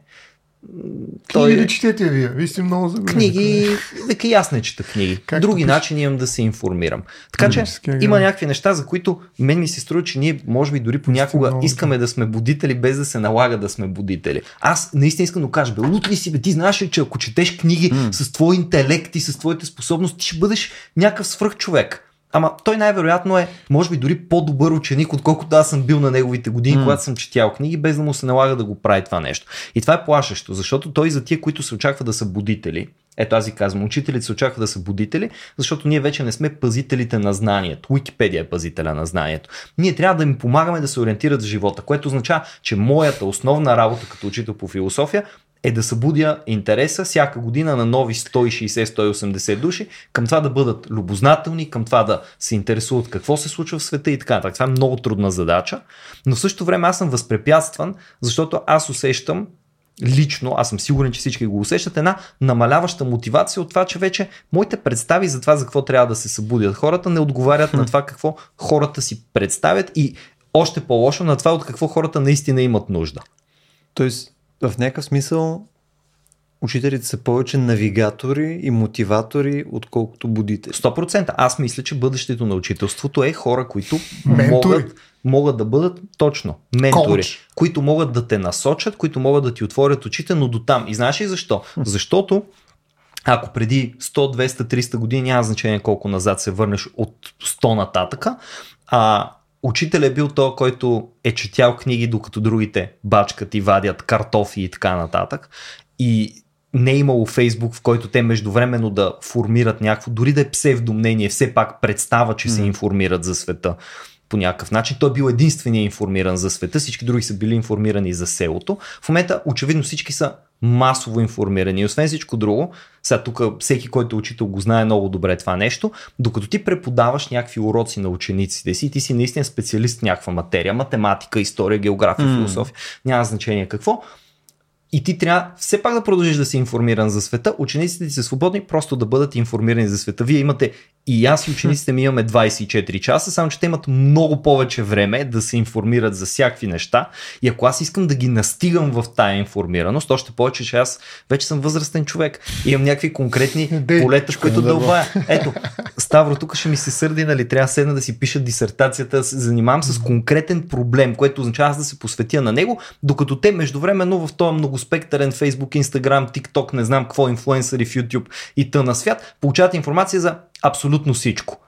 той... Книги ли четете вие? Вие сте много загубени. Книги, века и аз не чета книги. Как Други начини имам да се информирам. Така че има някакви неща, за които мен ми се струва, че ние може би дори понякога искаме да сме будители, без да се налага да сме будители. Аз наистина искам да кажа, бе, лут ли си, бе, ти знаеш ли, че ако четеш книги mm. с твой интелект и с твоите способности, ти ще бъдеш някакъв свръх човек. Ама той най-вероятно е, може би дори по-добър ученик, отколкото аз съм бил на неговите години, mm. когато съм четял книги, без да му се налага да го прави това нещо. И това е плашещо, защото той за тия, които се очаква да са будители, ето аз и казвам, учителите се очаква да са будители, защото ние вече не сме пазителите на знанието. Уикипедия е пазителя на знанието. Ние трябва да им помагаме да се ориентират в живота, което означава, че моята основна работа като учител по философия е да събудя интереса всяка година на нови 160-180 души към това да бъдат любознателни, към това да се интересуват какво се случва в света и така. Так, това е много трудна задача, но в същото време аз съм възпрепятстван, защото аз усещам лично, аз съм сигурен, че всички го усещат, една намаляваща мотивация от това, че вече моите представи за това, за какво трябва да се събудят хората, не отговарят хм. на това какво хората си представят и още по-лошо на това, от какво хората наистина имат нужда. Тоест, в някакъв смисъл учителите са повече навигатори и мотиватори, отколкото будители. 100%. Аз мисля, че бъдещето на учителството е хора, които могат могат да бъдат точно ментори, Коуч. които могат да те насочат, които могат да ти отворят очите, но до там. И знаеш ли защо? Защото ако преди 100, 200, 300 години, няма значение колко назад се върнеш от 100 нататъка, а учител е бил той, който е четял книги, докато другите бачкат и вадят картофи и така нататък. И не е имало Фейсбук, в който те междувременно да формират някакво, дори да е псевдомнение, все пак представа, че се информират за света по някакъв начин. Той е бил единствения информиран за света, всички други са били информирани за селото. В момента очевидно всички са масово информирани. И освен всичко друго, сега тук всеки, който е учител го знае много добре това нещо, докато ти преподаваш някакви уроци на учениците си ти си наистина специалист в някаква материя, математика, история, география, М. философия, няма значение какво, и ти трябва все пак да продължиш да си информиран за света. Учениците ти са свободни просто да бъдат информирани за света. Вие имате и аз и учениците ми имаме 24 часа, само че те имат много повече време да се информират за всякакви неща. И ако аз искам да ги настигам в тая информираност, още повече, че аз вече съм възрастен човек имам някакви конкретни полета, които дърво. дълбая. Ето, Ставро, тук ще ми се сърди, нали, трябва да седна да си пиша дисертацията, да се занимавам с конкретен проблем, което означава аз да се посветя на него, докато те междувременно в този многоспектърен Facebook, Instagram, TikTok, не знам какво, инфлуенсъри в YouTube и тъна свят, получават информация за абсолютно всичко.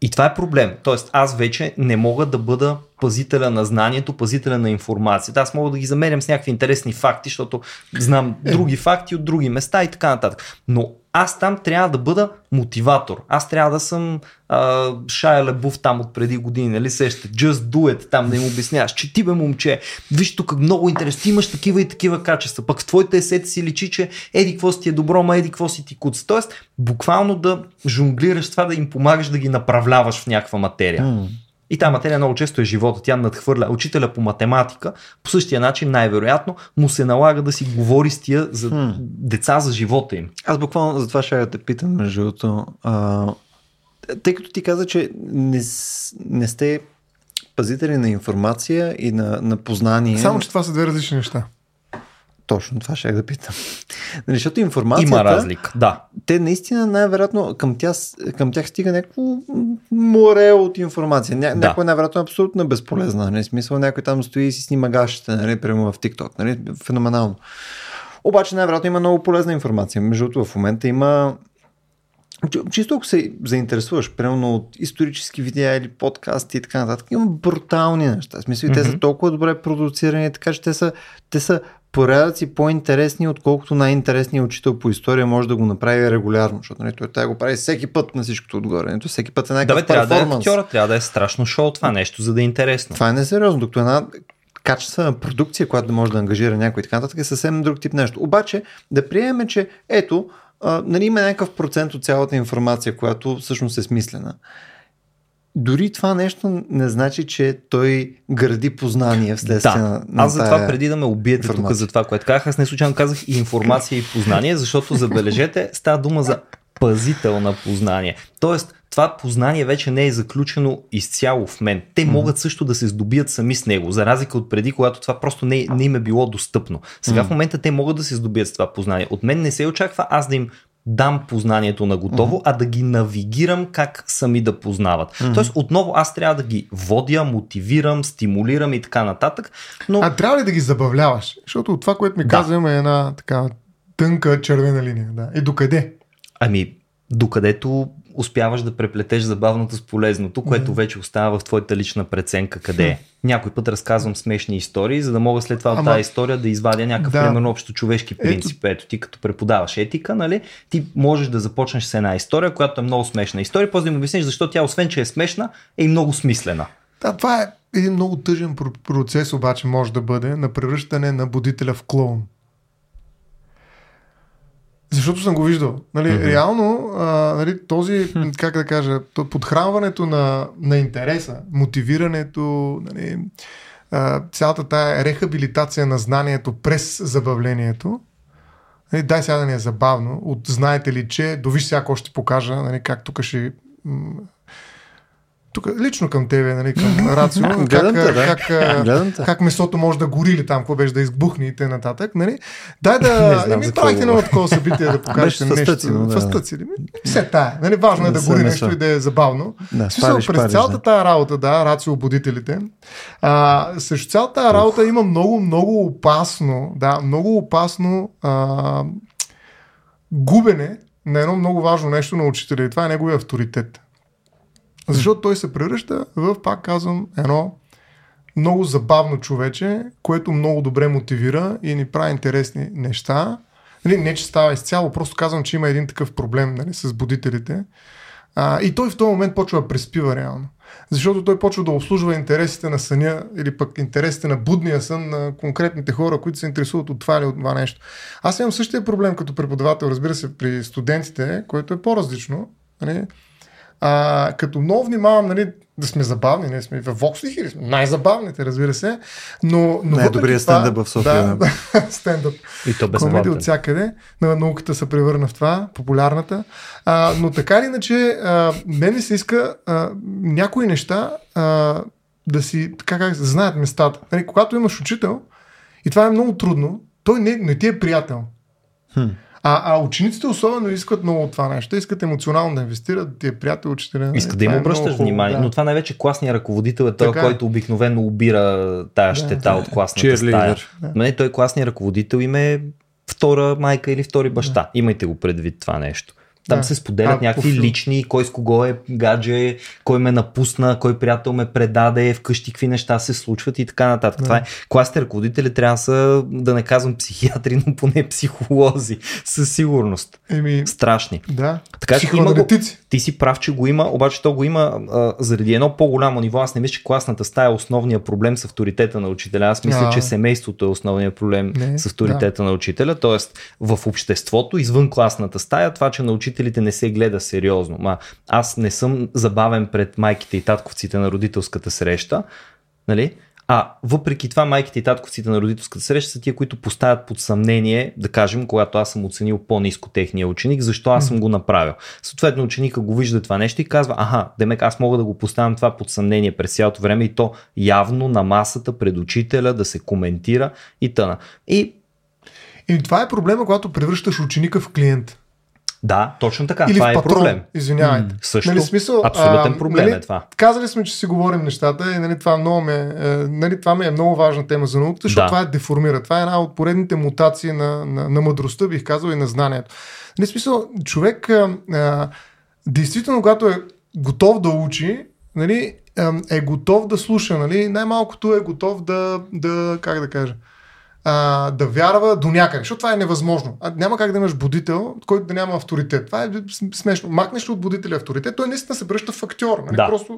И това е проблем. Тоест, аз вече не мога да бъда пазителя на знанието, пазителя на информацията. Аз мога да ги замерям с някакви интересни факти, защото знам други факти от други места и така нататък. Но аз там трябва да бъда мотиватор. Аз трябва да съм а, Шая Лебув там от преди години, нали сещате? Just do it, там да им обясняваш. Че ти бе момче, виж тук много интересно, ти имаш такива и такива качества. Пък в твоите есети си личи, че еди какво си ти е добро, ма еди какво си ти куц. Тоест, буквално да жонглираш това, да им помагаш да ги направляваш в някаква материя. М. И тази материя много често е живота. Тя надхвърля учителя по математика. По същия начин, най-вероятно, му се налага да си говори с тия за Хм. деца за живота им. Аз буквално за това ще я те питам, между другото. Тъй като ти каза, че не, не сте пазители на информация и на, на познание. Само, че това са две различни неща. Точно това ще да питам. [LAUGHS] Нали, защото информацията... Има разлика. Да. те наистина най-вероятно към тях, към тях стига някакво море от информация. Ня, Да. Някой най-вероятно е абсолютно безполезна. Нали? Смисъл някой там стои и си снима гащите, нали? примерно в TikTok. Нали? Феноменално. Обаче най-вероятно има много полезна информация. Между другото в момента има Чи- Чисто ако се заинтересуваш, примерно от исторически видеа или подкасти и така нататък, има брутални неща. В смисъл, mm-hmm. те са толкова добре продуцирани, така че те са, те са порядъци по-интересни, отколкото най-интересният учител по история може да го направи регулярно, защото нали, той тя го прави всеки път на всичкото отгоре. Нито всеки път е Да, бе, някакъв трябва да е актьора, трябва да е страшно шоу това нещо, за да е интересно. Това е несериозно, докато една качествена продукция, която да може да ангажира някой и така нататък е съвсем друг тип нещо. Обаче да приемем, че ето, а, нали, има някакъв процент от цялата информация, която всъщност е смислена. Дори това нещо не значи, че той гради познание вследствие Да, на, на аз затова преди да ме убиете тук за това, което казах, аз не случайно казах и информация и познание, защото забележете, става дума за пазител на познание. Тоест, това познание вече не е заключено изцяло в мен. Те могат също да се здобият сами с него, за разлика от преди, когато това просто не, не им е било достъпно. Сега в момента те могат да се здобият с това познание. От мен не се очаква аз да им дам познанието на готово, а да ги навигирам как сами да познават. Тоест, отново аз трябва да ги водя, мотивирам, стимулирам и така нататък. Но А трябва ли да ги забавляваш? Защото от това, което ми Да. каза, има една така тънка червена линия. Да. И докъде? Ами, докъдето успяваш да преплетеш забавното с полезното, което вече остава в твоята лична преценка къде е. Някой път разказвам смешни истории, за да мога след това от Ама- тази история да извадя някакъв, Да. примерно, общо човешки принцип. Ето. ти като преподаваш етика, нали, ти можеш да започнеш с една история, която е много смешна история, после да им обясниш защо тя, освен че е смешна, е и много смислена. Да, това е един много тъжен про- процес, обаче може да бъде на превръщане на будителя в клоун. Защото съм го виждал. Нали, mm-hmm. Реално, а, нали, този, как да кажа, то- подхранването на, на интереса, мотивирането, нали, а, цялата тая рехабилитация на знанието през забавлението, нали, дай сега да ни е забавно, от знаете ли, че, довиж сега, ако ще покажа, нали, как тук ще тук лично към тебе, нали, към [LAUGHS] Рацио, как, те, да. как, [LAUGHS] как месото може да гори или там, какво беше да избухне и т.н. Нали? Дай да... [LAUGHS] какво правихте едно такова събитие да покажете нещо. фъстъци, но да. Фъстъци ли? Все тая. Нали? Важно е Да гори нещо и да е забавно. Да, смисъл, през цялата да. тази работа, да, рацио будителите, а, срещу цялата тази работа има много, много опасно, да, много опасно а, губене на едно много важно нещо на учителя и това е неговия авторитет. Защото той се превръща в, пак казвам, едно много забавно човече, което много добре мотивира и ни прави интересни неща. Нали, не, че става изцяло, просто казвам, че има един такъв проблем нали, с будителите. А, и той в този момент почва да преспива реално. Защото той почва да обслужва интересите на съня или пък интересите на будния сън на конкретните хора, които се интересуват от това или от това нещо. Аз имам същия проблем като преподавател, разбира се, при студентите, което е по-различно. Нали? А, като много внимавам нали, да сме забавни, ние сме в Вокслих или сме най-забавните, разбира се, но, но Най-добрият стендъп в София. Да, [LAUGHS] стендъп. И то Комедия безплатен. от всякъде. На науката се превърна в това, популярната. А, но така или иначе, а, мен ми се иска а, някои неща а, да си, така как се знаят местата. Нали, когато имаш учител, и това е много трудно, той не, не ти е приятел. Хм. А, а учениците особено искат много от това нещо. Те искат емоционално да инвестират, да ти е приятел учителя. нали? Иска да им е обръщаш внимание, да. но това най-вече класният ръководител е той, Така е. който обикновено обира тая щета да. от класната стая. Но не, той класният ръководител им е втора майка или втори баща. Имайте го предвид това нещо. Там Да. се споделят А, някакви по- лични, кой с кого е гадже, кой ме напусна, кой приятел ме предаде, вкъщи какви неща се случват и така нататък. Да. Това е. Класните ръководители трябва да са, да не казвам психиатри, [LAUGHS] но поне психолози. Със сигурност. Еми, Страшни. да. Така че има го, ти си прав, че го има, обаче то го има а, заради едно по-голямо ниво. Аз не мисля, че класната стая е основният проблем с авторитета на учителя. Аз мисля, А. че семейството е основният проблем Не, с авторитета на учителя. Тоест в обществото, извън класната стая, това, че на учителите не се гледа сериозно. Ма, аз не съм забавен пред майките и татковците на родителската среща. Нали? А въпреки това, майките и татковците на родителската среща са тия, които поставят под съмнение, да кажем, когато аз съм оценил по-низко техния ученик, защо аз съм го направил. Съответно, ученика го вижда това нещо и казва, аха, демек аз мога да го поставям това под съмнение през цялото време и то явно на масата пред учителя да се коментира и тъна. И И това е проблема, когато превръщаш ученика в клиент. Да, точно така, Или това в е патрон. проблем. Извинявайте. М, също. Нали, смисъл, Абсолютен а, проблем нали, е това. Казали сме, че си говорим нещата и нали, това, много ме, е, нали, това ми е много важна тема за науката, защото Да. това е деформира. Това е една от поредните мутации на, на, на мъдростта, бих казал, и на знанието. Нали, смисъл, човек а, а, действително, когато е готов да учи, нали, е готов да слуша. Нали? Най-малкото е готов да, да как да кажа, а, да вярва до някъде, защото това е невъзможно. А, няма как да имаш будител, който да няма авторитет. Това е смешно. Макнеш ли от будителя авторитет, той наистина се връща в актьор. Нали? Да. Просто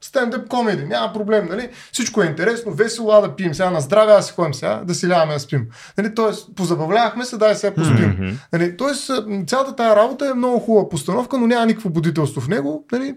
стендъп комеди, няма проблем, нали? Всичко е интересно, весело, а да пием сега на здраве, аз си ходим сега, да си ляваме да спим. Нали? Тоест, позабавлявахме се, дай сега поспим. Мгм. Нали? Тоест, цялата тази работа е много хубава постановка, но няма никакво будителство в него. Нали?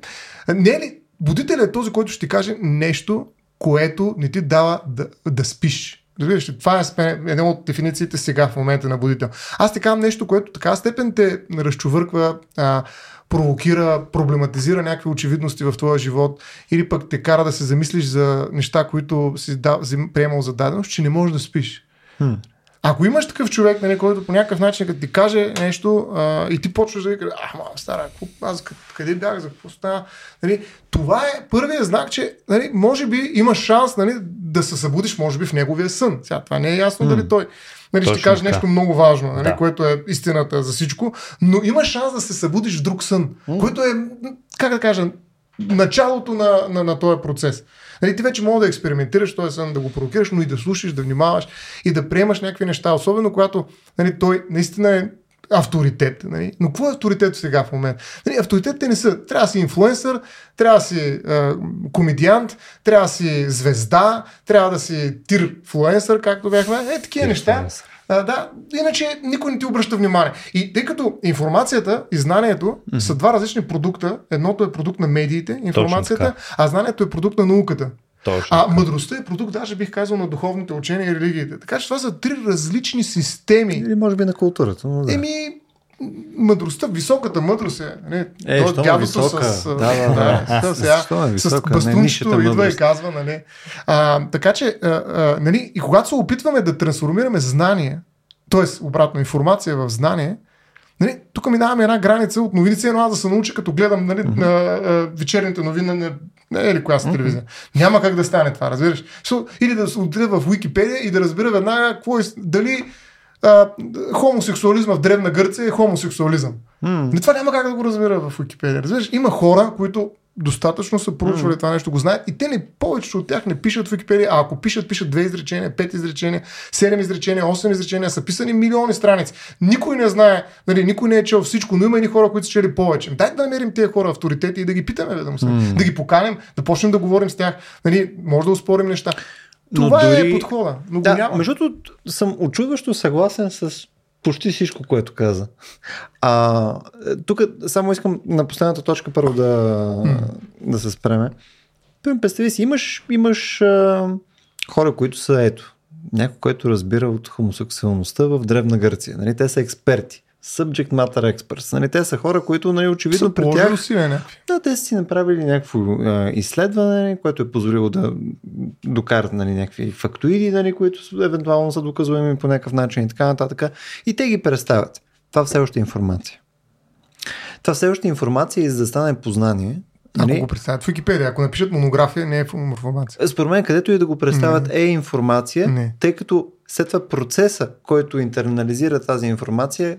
Не е ли? Будителят е този, който ще ти каже нещо, което не ти дава да, да спиш. Разбираш ли, това е една от дефинициите сега в момента на будител. Аз ти казвам нещо, което така степен те разчувърква, а, провокира, проблематизира някакви очевидности в твоя живот или пък те кара да се замислиш за неща, които си да, приемал за даденост, че не можеш да спиш. Хм. Ако имаш такъв човек, нали, който по някакъв начин, като ти каже нещо а, и ти почваш да викаш, а, мама, стара, какво, аз къ- къде бях, за какво стана? Нали, това е първият знак, че нали, може би имаш шанс нали, да се събудиш, може би в неговия сън. Сега това не е ясно М. дали той нали, ще каже така. нещо много важно, нали, Да. което е истината за всичко, но имаш шанс да се събудиш в друг сън, който е, как да кажа, началото на, на, на този процес. Нали, ти вече мога да експериментираш този сън, да го провокираш, но и да слушаш, да внимаваш и да приемаш някакви неща, особено когато нали, той наистина е авторитет. Нали? Но какво е авторитет сега в момента? Нали, авторитетите не са. Трябва да си инфлуенсър, трябва да си е, комедиант, трябва да си звезда, трябва да си тир-флуенсър, както бяхме. Е, такива неща. А, да, иначе никой не ти обръща внимание. И тъй като информацията и знанието mm-hmm. са два различни продукта, едното е продукт на медиите, информацията, а знанието е продукт на науката. Точно. А мъдростта е продукт, даже бих казал, на духовните учения и религиите. Така че това са три различни системи. Или може би на културата. Но да. Еми, мъдростта, високата мъдрост е. Не, Е, той дядото висока? с... Да, да, да. [LAUGHS] да, сега, Що ме с? Не, бастунчето идва и казва, нали. А, така че, а, а, нали, и когато се опитваме да трансформираме знание, т.е. обратно информация в знание, Нали, тук минаваме една граница от новините, едно аз да се науча, като гледам нали, mm-hmm. на, а, вечерните новини на, на или коя са телевизия. Mm-hmm. Няма как да стане това, разбираш. Или да се отида в Википедия и да разбера веднага какво е, дали а, хомосексуализма в Древна Гърция е хомосексуализъм. Mm. Това няма как да го разбера в Википедия. Разбираш, има хора, които достатъчно са проучвали mm. това нещо, го знаят и те не, повечето от тях не пишат в Википедия, а ако пишат, пишат две изречения, пет изречения, седем изречения, осем изречения, са писани милиони страници. Никой не знае, нали, никой не е чел всичко, но има и хора, които са чели повече. Дайте да намерим тези хора авторитети и да ги питаме, да, mm. да ги поканим, да почнем да говорим с тях. Нали, може да успорим неща. Това Но е дори- подхода. Но Да, го няма. между съм очудващо съгласен с почти всичко, което каза. А, тук само искам на последната точка първо да, да се спреме. Представи си, имаш, имаш а, хора, които са ето, някой, който разбира от хомосексуалността в Древна Гърция. Нали? Те са експерти. Subject matter experts. Нали? Те са хора, които нали, очевидно Са при тях усилия някакви. да, те са си направили някакво а, изследване, което е позволило да докарат нали, някакви фактоиди, нали, които евентуално са доказуеми по някакъв начин и така нататък. И те ги представят. Това все още е информация. Това все още е информация и за да стане познание. Ако Нали, го представят в Википедия, ако напишат монография, не е информация. според мен, където и да го представят е информация, Не. тъй като след това процеса, който интернализира тази информация,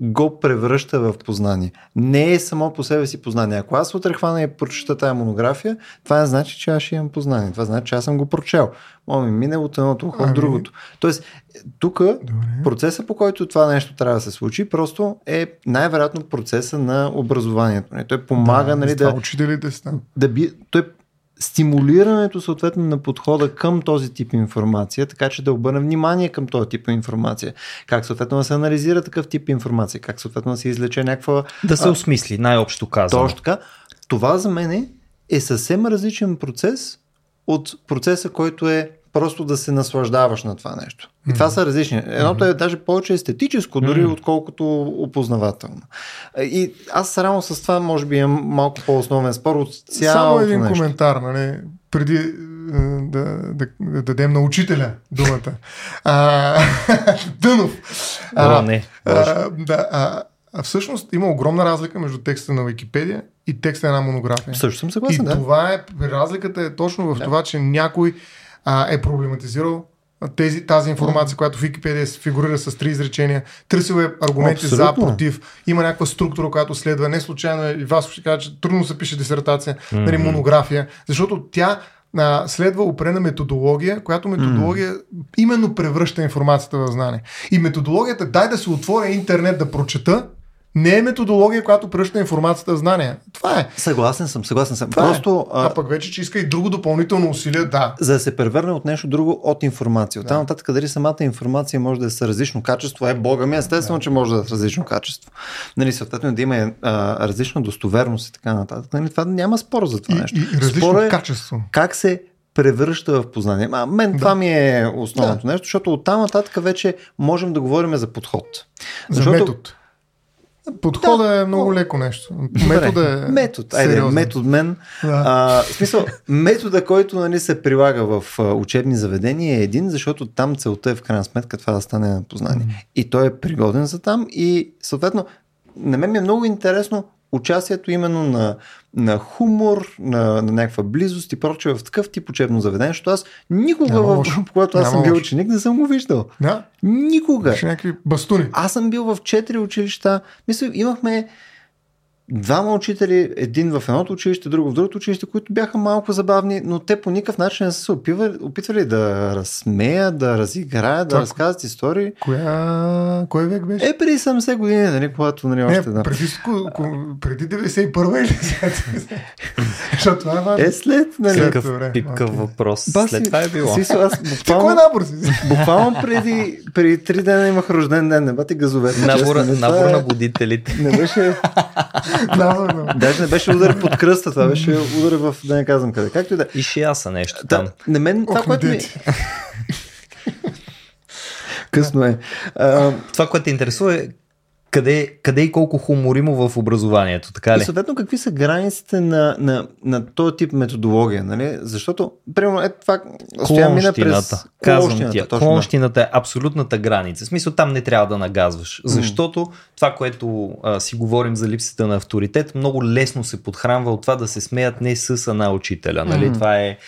го превръща в познание. Не е само по себе си познание. Ако аз утре хвана и прочета тази монография, това не значи, че аз ще имам познание. Това значи, че аз съм го прочел. Мога ми мине от едното ухо Ами. от другото. Тоест, тук процеса по който това нещо трябва да се случи, просто е най-вероятно процеса на образованието. Нали? Той помага нали, това да, Учителите да би, той стимулирането съответно на подхода към този тип информация, така че да обърне внимание към този тип информация. Как съответно да се анализира такъв тип информация, как съответно да се излече някаква... Да се осмисли, най-общо казано. Точно така. Това за мен е съвсем различен процес от процеса, който е просто да се наслаждаваш на това нещо. И това са различни. Едното е даже повече естетическо, дори отколкото опознавателно. И аз само с това може би имам малко по-основен спор от цялото Само един нещо. коментар, нали, преди е, да, да, да дадем на учителя думата. А, [LAUGHS] Дънов. О, не. Боже. а, да, а, а всъщност има огромна разлика между текста на Википедия и текста на една монография. Също съм И съгласен, да. това е, разликата е точно в това, че някой а, е проблематизирал тези, тази информация, която в Википедия се фигурира с три изречения, търсил е аргументи за, Абсолютно. против, има някаква структура, която следва. Не случайно е, и вас ще кажа, че трудно се пише дисертация, нали, монография, защото тя а, следва опрена методология, която методология именно превръща информацията в знание. И методологията, дай да се отворя интернет да прочета, не е методология, която превръща информацията в знание. Това е. Съгласен съм, съгласен съм. Това Просто е. А, а, пък вече, че иска и друго допълнително усилие, да. за да се превърне от нещо друго от информация. От там нататък дали самата информация може да е с различно качество, е бога ми, естествено, че може да е с различно качество. Нали, съответно да има а, различна достоверност и така нататък. Нали, това няма спор за това И, нещо. и различно Спора е качество. как се превръща в познание. А, мен да. това ми е основното да. нещо, защото оттам нататък вече можем да говорим за подход. За метод. Подхода да, е много леко нещо. Метода е Метод. Айде, сериозен. метод мен. Да. А, в смисъл, метода, който нали, се прилага в учебни заведения е един, защото там целта е в крайна сметка това да стане на познание. Mm. И той е пригоден за там и съответно на мен ми е много интересно участието именно на, на хумор, на, на някаква близост и прочее в такъв тип учебно заведение, защото аз никога, Няма в, когато аз Няма съм бил лошо. ученик, не съм го виждал. Да, Никога. някакви бастуни. Аз съм бил в четири училища. Мисля, имахме двама учители, един в едното училище, друг в другото училище, които бяха малко забавни, но те по никакъв начин не са се опитвали, опитвали да разсмеят, да разиграят, да Това- разказват истории. Коя... Кой век беше? Е, преди 70 години, нали, когато нали, не, още да. преди, ко- ко- преди 91 или след? [LAUGHS] Защото това е важно. Е, след, нали. След- Пипкав, добре, въпрос. Баси, След това е било. Смисъл, аз буквално, набор си? буквално преди, преди три дена имах рожден ден, не бати газове. Честно, набор това на е- будителите. Не беше, Набор, [LAUGHS] да. Даже не беше удар под кръста, това беше удар в, да не казвам къде. Както и да. е. И шияса нещо там. Да, на мен това, Ох, което ми... [LAUGHS] Късно е. А, Това, което те интересува е къде, къде и колко хумор има в образованието, така ли? И съответно, какви са границите на, на, на този тип методология, нали? Защото, примерно, ето това, мина през казвам ти, клонщината е абсолютната граница. В смисъл, там не трябва да нагазваш, защото mm. това, което а, си говорим за липсата на авторитет, много лесно се подхранва от това да се смеят не с една учителя, нали? Mm. Това е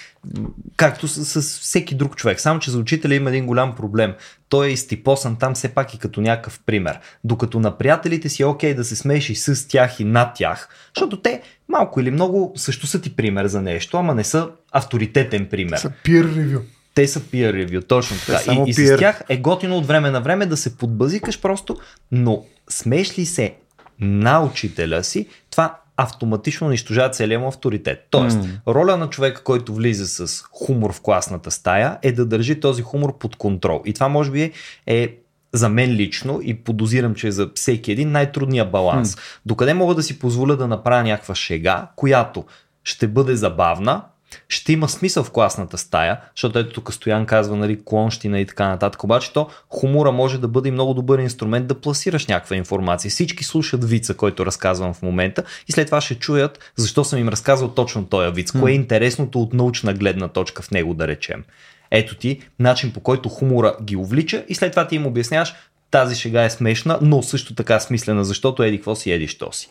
както с, с всеки друг човек. Само, че за учителя има един голям проблем. Той е изтипосан там все пак и като някакъв пример. Докато на приятелите си е окей да се смееш и с тях и над тях, защото те малко или много също са ти пример за нещо, ама не са авторитетен пример. Са peer review. Те са peer review, точно така. И, и с тях е готино от време на време да се подбазикаш просто, но смееш ли се на учителя си, това автоматично унищожава целия му авторитет. Тоест, mm. роля на човека, който влиза с хумор в класната стая, е да държи този хумор под контрол. И това може би е за мен лично и подозирам, че е за всеки един най-трудният баланс. Mm. Докъде мога да си позволя да направя някаква шега, която ще бъде забавна, ще има смисъл в класната стая, защото ето тук Стоян казва, нали, клонщина и така нататък, обаче то хумора може да бъде и много добър инструмент да пласираш някаква информация. Всички слушат вица, който разказвам в момента и след това ще чуят защо съм им разказал точно този виц, кое е интересното от научна гледна точка в него да речем. Ето ти начин по който хумора ги увлича и след това ти им обясняваш тази шега е смешна, но също така смислена, защото еди какво си, еди що си.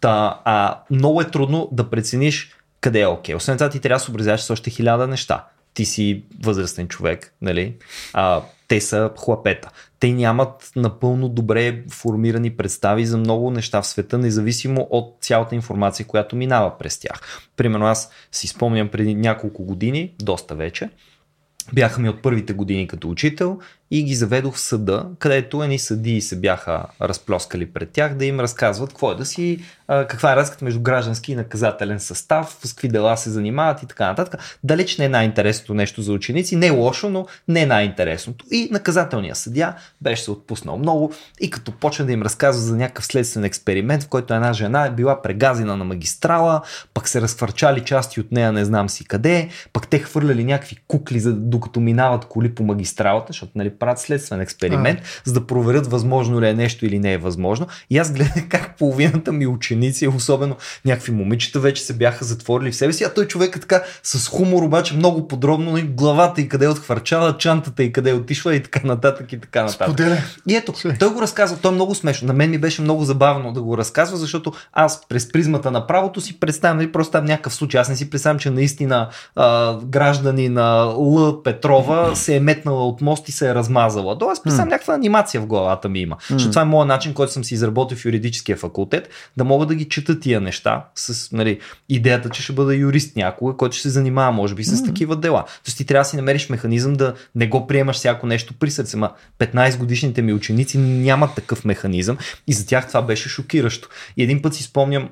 Та, а, много е трудно да прецениш къде е окей. Освен това ти трябва да съобразяваш с още хиляда неща. Ти си възрастен човек, нали? А, те са хлапета. Те нямат напълно добре формирани представи за много неща в света, независимо от цялата информация, която минава през тях. Примерно аз си спомням преди няколко години, доста вече, бяха ми от първите години като учител и ги заведох в съда, където едни съдии се бяха разплоскали пред тях да им разказват какво е да си, каква е разликата между граждански и наказателен състав, с какви дела се занимават и така нататък. Далеч не е най-интересното нещо за ученици, не е лошо, но не е най-интересното. И наказателният съдя беше се отпуснал много и като почна да им разказва за някакъв следствен експеримент, в който една жена е била прегазена на магистрала, пък се разхвърчали части от нея не знам си къде, пък те хвърляли някакви кукли, за, докато минават коли по магистралата, защото нали, правят следствен експеримент, а. за да проверят възможно ли е нещо или не е възможно. И аз гледах как половината ми ученици, особено някакви момичета, вече се бяха затворили в себе си, а той човек е така с хумор, обаче много подробно и главата и къде е отхвърчала, чантата и къде е отишла и така нататък и така нататък. Споделя. И ето, той го разказва, той е много смешно. На мен ми беше много забавно да го разказва, защото аз през призмата на правото си представям, нали, просто там някакъв случай. Аз не си представям, че наистина а, граждани на Л. Петрова се е метнала от мост и се е размазала. Тоест, представям mm. някаква анимация в главата ми има. Mm. Защото това е моят начин, който съм си изработил в юридическия факултет, да мога да ги чета тия неща с нали, идеята, че ще бъда юрист някога, който ще се занимава, може би, с mm. такива дела. Тоест ти трябва да си намериш механизъм да не го приемаш всяко нещо при сърце. Ма 15 годишните ми ученици нямат такъв механизъм и за тях това беше шокиращо. И един път си спомням,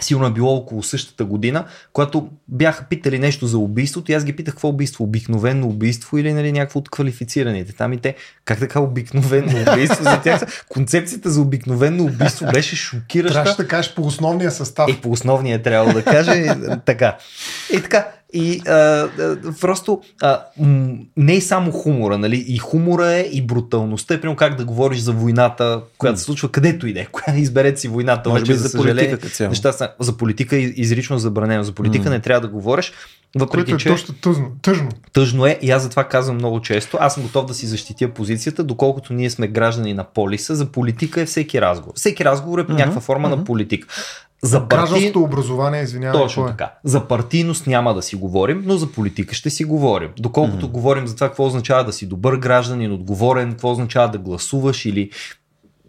Сигурно е било около същата година, когато бяха питали нещо за убийството и аз ги питах какво е убийство, обикновено убийство или нали, някакво от квалифицираните. Там и те, как така обикновено убийство? За тях концепцията за обикновено убийство беше шокираща. Трябваше да кажеш по основния състав. И по основния трябва да каже така. И така, и а, а, просто а, м- не е само хумора, нали? И хумора е, и бруталността е, примерно как да говориш за войната, която се случва където и да е. [LAUGHS] Коя изберете си войната, може би за, за политика. Неща са, за политика е изрично забранено. За политика mm. не трябва да говориш. Въпреки, Което е че, точно тъжно. тъжно. Тъжно е и аз затова казвам много често. Аз съм готов да си защитя позицията, доколкото ние сме граждани на полиса. За политика е всеки разговор. Всеки разговор е mm-hmm. някаква форма mm-hmm. на политика. За парти... образование, извинявай. Точно е? така. За партийност няма да си говорим, но за политика ще си говорим. Доколкото mm-hmm. говорим за това какво означава да си добър гражданин, отговорен, какво означава да гласуваш или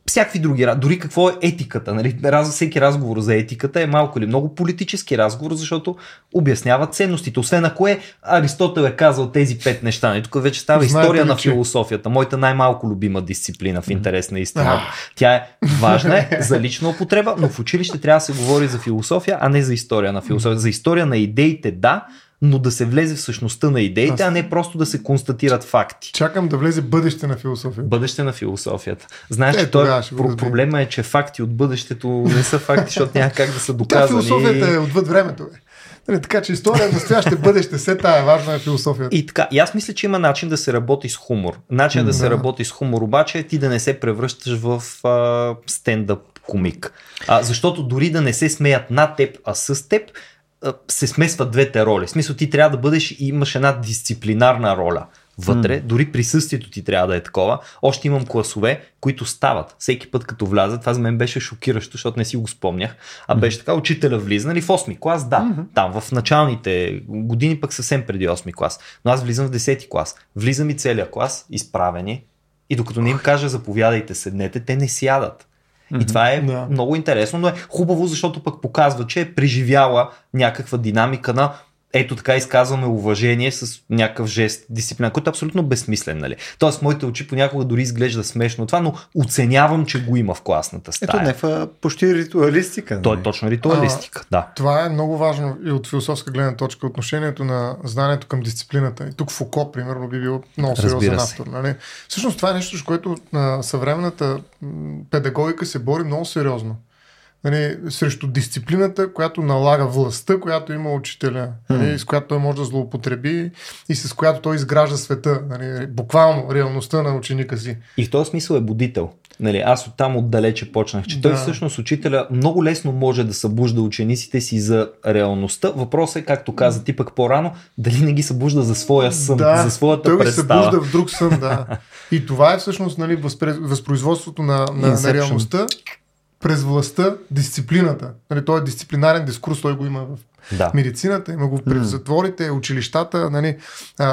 всякакви други, дори какво е етиката. Нали? Раз, всеки разговор за етиката е малко или много политически разговор, защото обяснява ценностите. Освен ако е Аристотел е казал тези пет неща. Нали? Тук вече става Знаете история ли, на философията. Моята най-малко любима дисциплина в интерес на истина. Тя е важна е [LAUGHS] за лична употреба, но в училище трябва да се говори за философия, а не за история на философия. За история на идеите, да, но да се влезе в същността на идеите, Аз... а не просто да се констатират факти. Чакам да влезе бъдеще на философията. Бъдеще на философията. Знаеш, е, че той, про- проблема е, че факти от бъдещето не са факти, защото няма как да са [LAUGHS] доказани. Тя философията е отвъд времето. Бе. Нали, така че история, настояще, бъдеще, все тая важна е философията. И така, и аз мисля, че има начин да се работи с хумор. Начин да се Да. работи с хумор обаче е ти да не се превръщаш в а, стендъп комик. А, защото дори да не се смеят на теб, а с теб, се смесват двете роли. В смисъл ти трябва да бъдеш и имаш една дисциплинарна роля вътре, дори присъствието ти трябва да е такова. Още имам класове, които стават. Всеки път като влязат, това за мен беше шокиращо, защото не си го спомнях. А беше така, учителя влиза, нали, в 8 клас, да, там в началните години пък съвсем преди 8 клас. Но аз влизам в 10 клас. Влизам и целия клас, изправени, и докато не им кажа заповядайте, седнете, те не сядат. И това е Да. много интересно, но е хубаво, защото пък показва, че е преживяла някаква динамика на ето така изказваме уважение с някакъъв жест, дисциплина, който е абсолютно безсмислен. Нали? Тоест, моите очи понякога дори изглежда смешно това, но оценявам, че го има в класната стая. Ето някаква почти ритуалистика. То е нали? точно ритуалистика, да. Това е много важно и от философска гледна точка. Отношението на знанието към дисциплината. И тук Фуко, примерно, би бил много сериозен се. автор. Нали? Всъщност това е нещо, с което а, съвременната педагогика се бори много сериозно. Нали, срещу дисциплината, която налага властта, която има учителя, нали, с която той може да злоупотреби и с която той изгражда света, нали, буквално реалността на ученика си. И в този смисъл е будител. Нали, аз оттам отдалече почнах, че той Да. всъщност учителя много лесно може да събужда учениците си за реалността. Въпросът е, както каза ти пък по-рано, дали не ги събужда за своя сън, за своята той ги представа. събужда в друг сън, да. [LAUGHS] И това е всъщност нали, възпре... възпроизводството на, на, на реалността през властта, дисциплината. Нали, той е дисциплинарен дискурс, той го има в Да. медицината, има го през затворите, училищата, нали,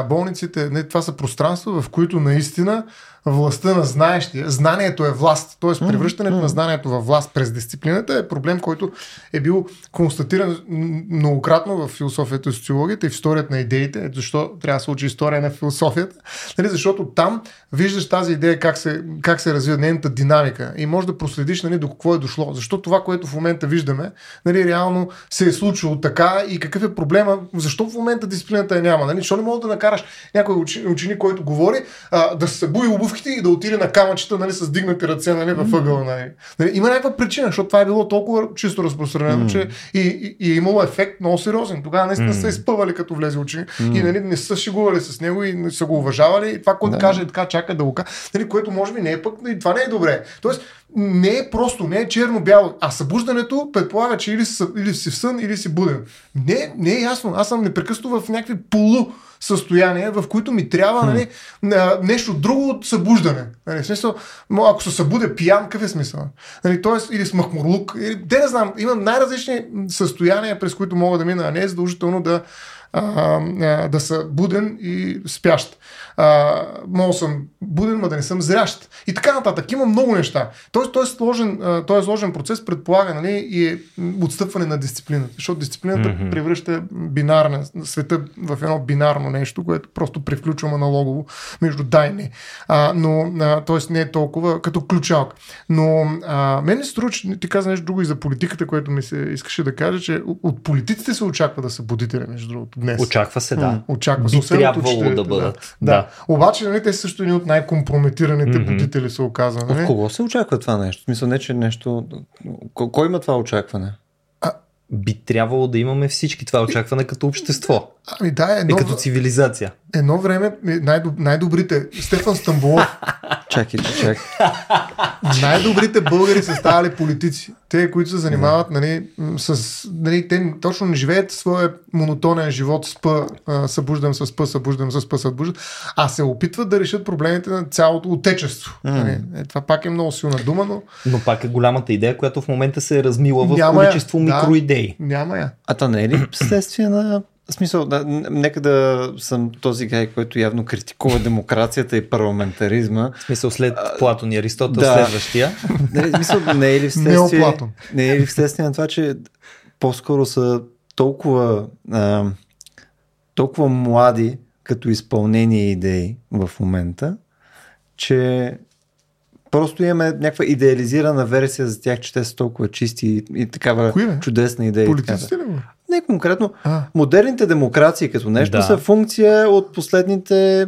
болниците. Нали, това са пространства, в които наистина властта на знаещия, знанието е власт, т.е. превръщането на знанието във власт през дисциплината е проблем, който е бил констатиран многократно в философията и социологията и в историята на идеите. Ето защо трябва да се учи история на философията, нали, защото там виждаш тази идея как се, как се развива нейната динамика и можеш да проследиш нали, до какво е дошло. Защо това, което в момента виждаме, нали, реално се е случило така и какъв е проблема, защо в момента дисциплината я няма. Нали? Защо не мога да накараш някой ученик, който говори, а, да се събуи обувките и да отиде на камъчета нали, с дигнати ръце нали, във ъгъла. Нали. Нали, има някаква причина, защото това е било толкова чисто разпространено, че и, и, и, е имало ефект много сериозен. Тогава наистина са изпъвали като влезе ученик и нали, не са шегували с него и не са го уважавали. И това, което Да. каже, така чака да го. Нали, което може би не е пък, и това не е добре. Тоест, не е просто, не е черно-бяло, а събуждането предполага, че или си, или си в сън, или си буден. Не, не е ясно. Аз съм непрекъснато в някакви полу състояния, в които ми трябва нали, на- нещо друго от събуждане. Нали, в смисъл, ако се събудя пиян, какъв е смисъл? Нали, тоест, или с махмурлук, или, де не знам, има най-различни състояния, през които мога да мина, а не е задължително да, а, а, да са буден и спящ. А, мога съм буден, ма да не съм зрящ. И така нататък. Има много неща. Тоест, той е сложен, той е сложен процес, предполага нали, и е отстъпване на дисциплината. Защото дисциплината mm-hmm. превръща бинарна, света в едно бинарно нещо, което просто превключва аналогово между да и не. А, но, а, т.е. не е толкова като ключалка. Но а, мен се струва, че ти каза нещо друго и за политиката, което ми се искаше да кажа, че от политиците се очаква да са будители, между другото, днес. Очаква се, да. Очаква се. Би трябвало да бъдат. Да. Да. Да. Обаче, нали, те са също едни от най-компрометираните Мгм. будители, се оказва. От Нали? кого се очаква това нещо? Смисъл не, че нещо... Ко- Кой има това очакване? Би трябвало да имаме всички това очакване като общество Ами да, и едно, като цивилизация. едно време е, най-доб- най-добрите, Стефан Стамбулов, [LAUGHS] Чакай, чакай. най-добрите българи са ставали политици. Те, които се занимават нали, с... Нали, те точно не живеят своя монотонен живот, спа, събуждам се, спа, събуждам се, спа, събуждам, а се опитват да решат проблемите на цялото отечество. Нали. Е, това пак е много силна дума, но Но пак е голямата идея, която в момента се е размила в Няма я. количество Да. микроидеи. няма я. А то не е ли следствие на... В смисъл, да, нека да съм този гай, който явно критикува демокрацията и парламентаризма. В смисъл след Платон и Аристотел да. следващия. Не, в смисъл, не е ли [LAUGHS] вследствие, не е ли вследствие на това, че по-скоро са толкова, а, толкова млади като изпълнение идеи в момента, че просто имаме някаква идеализирана версия за тях, че те са толкова чисти и, и такава Кои, чудесна идея. Политиците ли? Не конкретно. А. Модерните демокрации като нещо Да. са функция от последните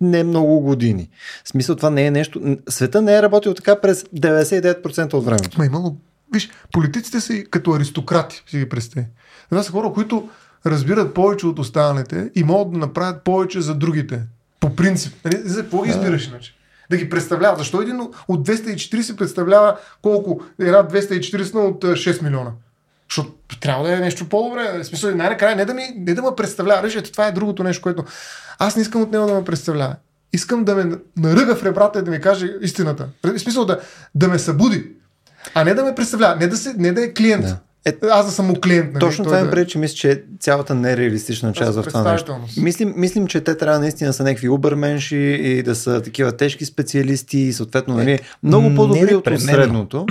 не много години. В смисъл това не е нещо. Света не е работил така през 99% от времето. Ма имало Виж, политиците са като аристократи, си ги представи. Това са хора, които разбират повече от останалите и могат да направят повече за другите. По принцип. Нали? За какво ги избираш иначе? Да ги представлява. Защо един от 240 представлява колко? Една 240 от 6 милиона. Защото трябва да е нещо по-добре. В смисъл, най-накрая не да, ми, не да ме представлява. Виж, това е другото нещо, което... Аз не искам от него да ме представлява. Искам да ме наръга в ребрата и да ми каже истината. В смисъл да, да ме събуди. А не да ме представлява. Не да, се, не да е клиент. Да. Е, аз да съм му клиент. Нали? Точно това е да... че мисля, че цялата нереалистична част в това нещо. Мислим, мислим, че те трябва наистина да са някакви убърменши и да са такива тежки специалисти и съответно нали, много по-добри от средното.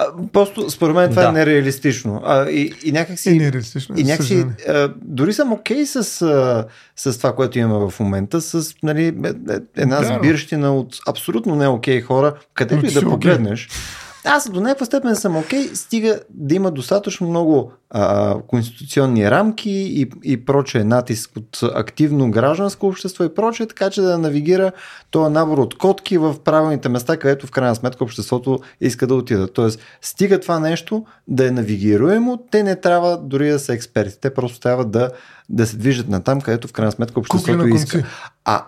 А, просто според мен това е да. е нереалистично. А, и, и някакси. И нереалистично. И някакси а, дори съм окей okay с, а, с това, което имаме в момента, с нали, е, е, една да, сбирщина от абсолютно не окей okay хора, където и да погледнеш. Okay аз до някаква степен съм окей, okay, стига да има достатъчно много а, конституционни рамки и, и проче натиск от активно гражданско общество и проче, така че да навигира този набор от котки в правилните места, където в крайна сметка обществото иска да отида. Тоест, стига това нещо да е навигируемо, те не трябва дори да са експерти, те просто трябва да, да се движат на там, където в крайна сметка обществото иска. А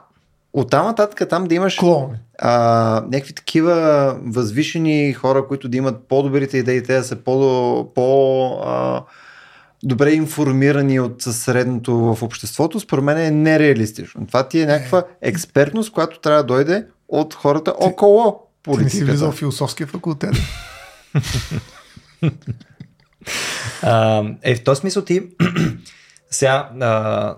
от там нататък там да имаш Клоуни. а, някакви такива възвишени хора, които да имат по-добрите идеи, те да са по, по а, добре информирани от средното в обществото, според мен е нереалистично. Това ти е някаква експертност, която трябва да дойде от хората ти, около политиката. Ти не си влизал в философския факултет. [LAUGHS] а, е, в този смисъл ти [CLEARS THROAT] сега а,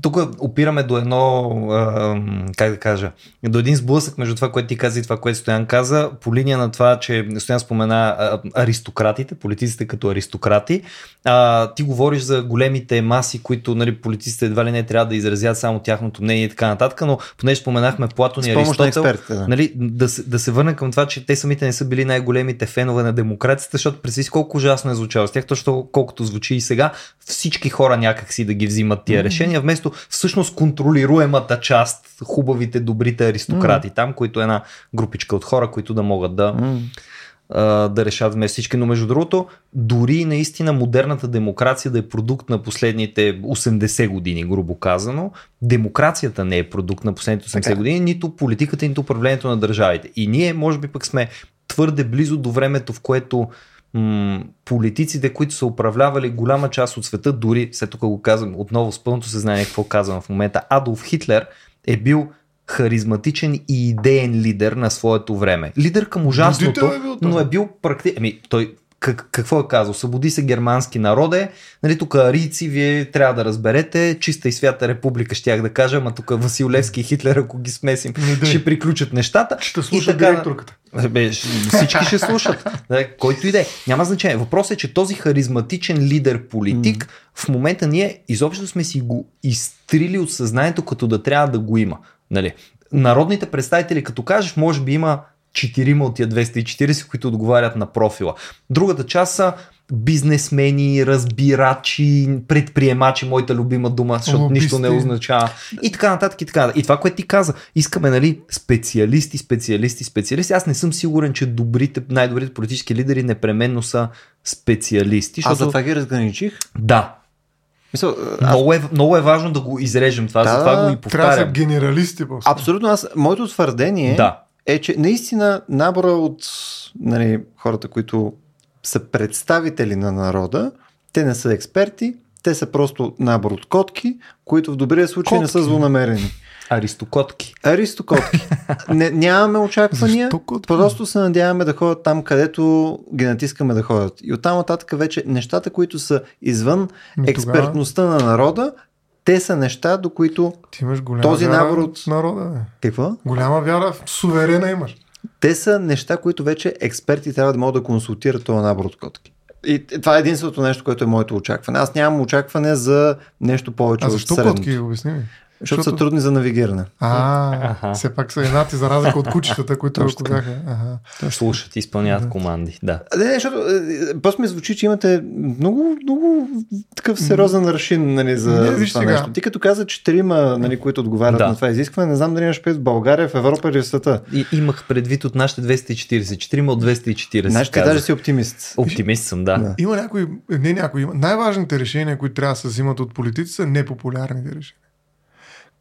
тук опираме до едно, а, как да кажа, до един сблъсък между това, което ти каза и това, което Стоян каза, по линия на това, че Стоян спомена а, аристократите, политиците като аристократи. А, ти говориш за големите маси, които нали, политиците едва ли не трябва да изразят само тяхното мнение и така нататък, но понеже споменахме Платон и Аристотел, да. Нали, да, да се върнем към това, че те самите не са били най-големите фенове на демокрацията, защото представи колко ужасно е звучало с тях, точно колкото звучи и сега, всички хора някакси да ги взимат тия решения, вместо вместо всъщност контролируемата част, хубавите, добрите аристократи mm. там, които е една групичка от хора, които да могат да, mm. а, да решат вместо всички. Но между другото, дори наистина модерната демокрация да е продукт на последните 80 години, грубо казано, демокрацията не е продукт на последните 80 така. години, нито политиката, нито управлението на държавите. И ние, може би, пък сме твърде близо до времето, в което м- политиците, които са управлявали голяма част от света, дори, след тук го казвам отново с пълното съзнание какво казвам в момента, Адолф Хитлер е бил харизматичен и идеен лидер на своето време. Лидер към ужасното, е бил, но е бил практически... Ами, той как, какво е казал? Събуди се германски народе, нали, тук арийци, вие трябва да разберете, чиста и свята република, щях да кажа, ама тук Васил Левски и Хитлер, ако ги смесим, не, ще приключат нещата. Ще слуша така, директорката. Бе, всички ще слушат. Да, който иде. Няма значение. Въпросът е, че този харизматичен лидер политик, mm. в момента ние изобщо сме си го изтрили от съзнанието, като да трябва да го има. Нали? Народните представители, като кажеш, може би има четирима от тия 240, които отговарят на профила. Другата част са бизнесмени, разбирачи, предприемачи, моята любима дума, защото Лобисти. нищо не означава. И така нататък и така. И това, което ти каза, искаме, нали, специалисти, специалисти, специалисти. Аз не съм сигурен, че добрите, най-добрите политически лидери непременно са специалисти. Защото... Аз за това ги разграничих? Да. Мисъл, аз... много, е, много е важно да го изрежем това, да, затова го и повтарям. Трябва да са генералисти. Просто. Абсолютно. Аз, моето твърдение да е, че наистина набора от нали, хората, които са представители на народа, те не са експерти, те са просто набор от котки, които в добрия случай котки. не са злонамерени. Аристокотки. Аристокотки. [LAUGHS] Не, нямаме очаквания, просто се надяваме да ходят там, където ги натискаме да ходят. И оттам нататък вече нещата, които са извън Ми експертността тогава... на народа, те са неща, до които Ти имаш този набор от народа. Бе. Какво? Голяма вяра в суверена имаш. Те са неща, които вече експерти трябва да могат да консултират този набор от котки. И това е единственото нещо, което е моето очакване. Аз нямам очакване за нещо повече а защо от котки? Обясни ми. Защото, са трудни за навигиране. А, Аха. все пак са еднати за разлика от кучетата, които Точно бяха. Ага. Слушат и изпълняват команди. Да. А, Не, не, защото е, просто ми звучи, че имате много, много такъв сериозен аршин нали, за, Не, за това сега. нещо. Ти като каза четирима, нали, които отговарят Да. на това изискване, не знам дали имаш предвид в България, в Европа или в света. И, имах предвид от нашите 240. Четирима от 240. Знаеш, ти даже си оптимист. Оптимист съм, да. Да. Има някои, не някои, има. най-важните решения, които трябва да се взимат от политици са непопулярните решения.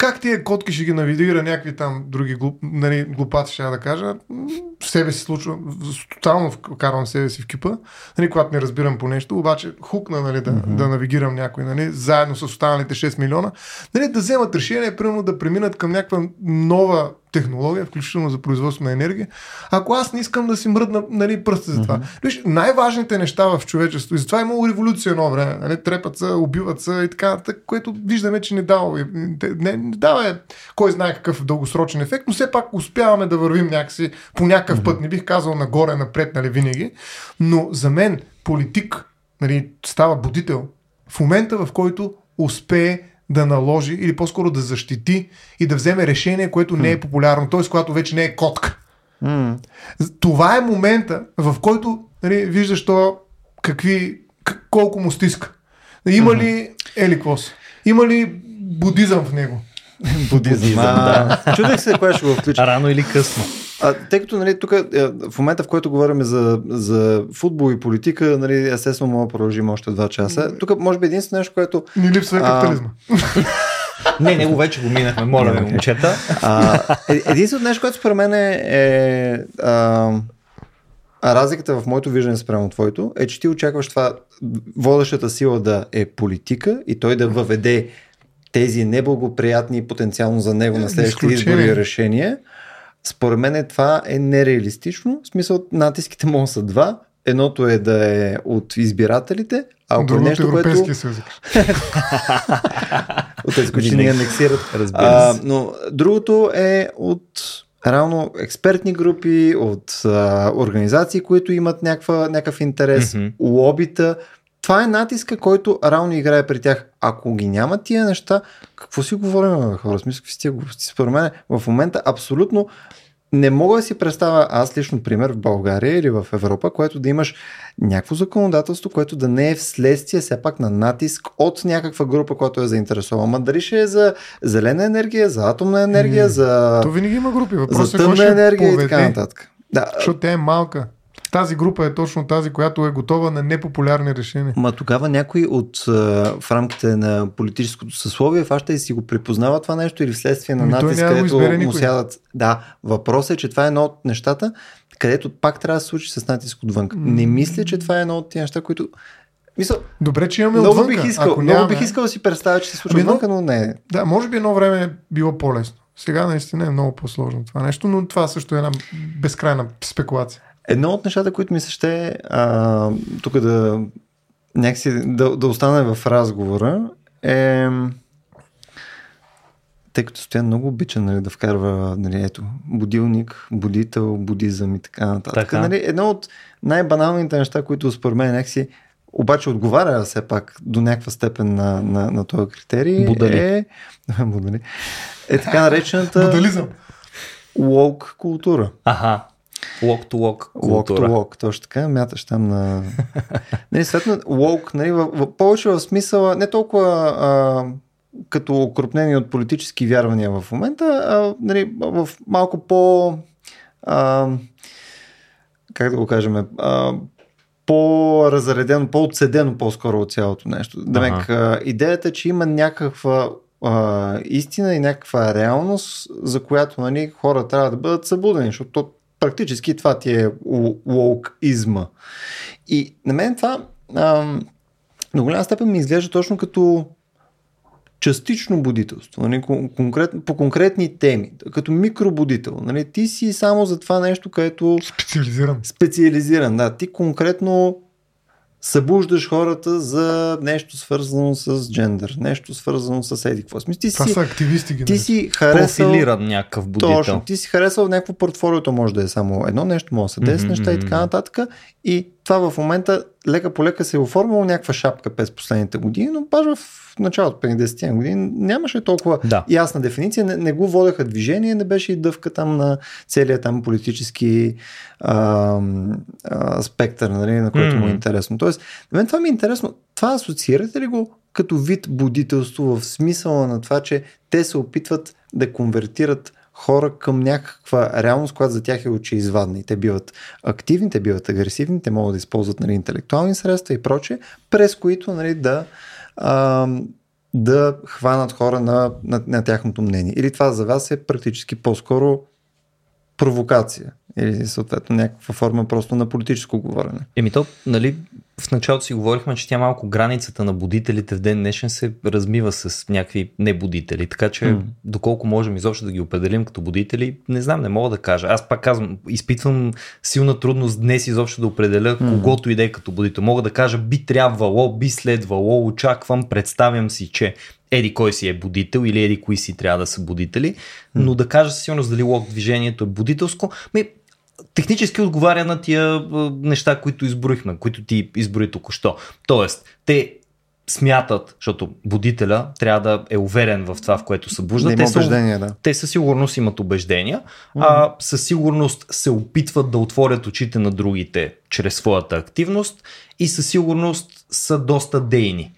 Как тия котки ще ги навидира някакви там други глуп, нали, глупаци, ще я да кажа, в себе си случва, тотално вкарвам себе си в кипа, нали, когато не разбирам по нещо, обаче хукна нали, да, mm-hmm. да навигирам някой, нали, заедно с останалите 6 милиона, нали, да вземат решение, примерно да преминат към някаква нова технология, включително за производство на енергия, ако аз не искам да си мръдна нали, пръста за това. Mm-hmm. Виж, най-важните неща в човечеството, и затова е имало революция едно време, нали, трепат се, убиват се и така, нататък, което виждаме, че не дава, не, не дава кой знае какъв дългосрочен ефект, но все пак успяваме да вървим някакси по някакъв mm-hmm. път, не бих казал нагоре, напред, нали, винаги, но за мен политик нали, става будител в момента, в който успее да наложи или по-скоро да защити и да вземе решение, което не е популярно, т.е. когато вече не е котка. М. Това е момента, в който нали, виждаш то какви, колко му стиска. Има ли ели какво си? Има ли будизъм в него? Будизъм. А, Чудех се, кое ще го включа. Рано или късно. А, тъй като нали, тук е, в момента, в който говорим за, за футбол и политика, нали, естествено мога да продължим още два часа. Тук може би единствено нещо, което Ни липсва е капитализма. [LAUGHS] Не, него вече го минахме, моля ви, [LAUGHS] момчета. А, е- единственото нещо, което според мен е, е а, а разликата в моето виждане спрямо твоето, е, че ти очакваш това водещата сила да е политика и той да въведе тези неблагоприятни потенциално за него на следващите избори решения. Според мен това е нереалистично. В смисъл, натиските могат са два. Едното е да е от избирателите, а ако е Другото нещо, което... Европейския съюз. [LAUGHS] От тези, които ни анексират. Разбира А, се. но другото е от реално експертни групи, от а, организации, които имат някаква, някакъв интерес, Мгм. лобита. Това е натиска, който реално играе при тях. Ако ги няма тия неща, какво си говорим, хора? Смисъл, какви сте глупости? Според мен в момента абсолютно не мога да си представя аз лично пример в България или в Европа, което да имаш някакво законодателство, което да не е вследствие все пак на натиск от някаква група, която е заинтересована. Ма дали ще е за зелена енергия, за атомна енергия, за, То винаги има групи. за Въпросът е кой тъмна енергия и поведе, така нататък. Да, Защото тя е малка. Тази група е точно тази, която е готова на непопулярни решения. Ма тогава някой от в рамките на политическото съсловие фаща и си го припознава това нещо или вследствие на Ами натиск, където му никой. сядат. Да, въпросът е, че това е едно от нещата, където пак трябва да се случи с натиск отвън. Не мисля, че това е едно от тези неща, които. Мисля, Добре, че имаме много отвънка. бих, искал, Ако много нямаме- бих искал да си представя, че се случва Ами, отвънка, но не. Да, може би едно време е било по-лесно. Сега наистина е много по-сложно това нещо, но това също е една безкрайна спекулация. Едно от нещата, които ми се ще а, тук да някакси да, да остане в разговора е тъй като стоя много обича нали, да вкарва нали, ето, будилник, будител, будизъм и така нататък. Така. Нали, едно от най-баналните неща, които според мен някакси обаче отговаря все пак до някаква степен на, на, на този критерий Будали. е, [LAUGHS] будали, е така наречената Модализъм. woke култура. Аха. Walk to Walk култура. to точно така, мяташ там на... [LAUGHS] нали, съответно, walk, нали, в, в, повече в смисъла, не толкова а, като окрупнени от политически вярвания в момента, а нали, в малко по... А, как да го кажем, а, по-разредено, по-отседено по-скоро от цялото нещо. Демек, а, идеята е, че има някаква а, истина и някаква реалност, за която нали, хора трябва да бъдат събудени, защото то, практически това ти е лоукизма. И на мен това до голяма степен ми изглежда точно като частично будителство, нали, кон- конкрет, по конкретни теми, като микробудител. Нали, ти си само за това нещо, което Специализиран. специализиран. Да, ти конкретно събуждаш хората за нещо свързано с джендър, нещо свързано с еди какво. Смисъл, ти Това си, са активисти ги. ти си харесал... Профилиран някакъв будител. Точно. Ти си харесал някакво портфолиото, може да е само едно нещо, може да са 10 Мгм, неща и така нататък. И това в момента лека по лека се е оформило някаква шапка през последните години, но баш в началото, преди 10 години, нямаше толкова Да. ясна дефиниция, не, не го водеха движение, не беше и дъвка там на целият там политически а, а, спектър, нали, на който му е интересно. Тоест, на мен това ми е интересно. Това асоциирате ли го като вид будителство в смисъла на това, че те се опитват да конвертират хора към някаква реалност, която за тях е очеизвадна. И те биват активни, те биват агресивни, те могат да използват нали, интелектуални средства и прочее, през които нали, да, а, да хванат хора на, на, на тяхното мнение. Или това за вас е практически по-скоро провокация. Или съответно някаква форма просто на политическо говорене. Еми то, нали, в началото си говорихме, че тя малко границата на будителите в ден днешен се размива с някакви небудители, така че М. доколко можем изобщо да ги определим като будители, не знам, не мога да кажа. Аз пак казвам, изпитвам силна трудност днес изобщо да определя М. когото и да е като будител. Мога да кажа би трябвало, би следвало, очаквам, представям си, че еди кой си е будител или еди кои си трябва да са будители, но да кажа със сигурност дали лок движението е будителско, ми, технически отговаря на тия неща, които изброихме, които ти изброи току-що. Тоест, те смятат, защото будителя трябва да е уверен в това, в което събужда. Да те, са, да. те със сигурност имат убеждения, а със сигурност се опитват да отворят очите на другите чрез своята активност и със сигурност са доста дейни.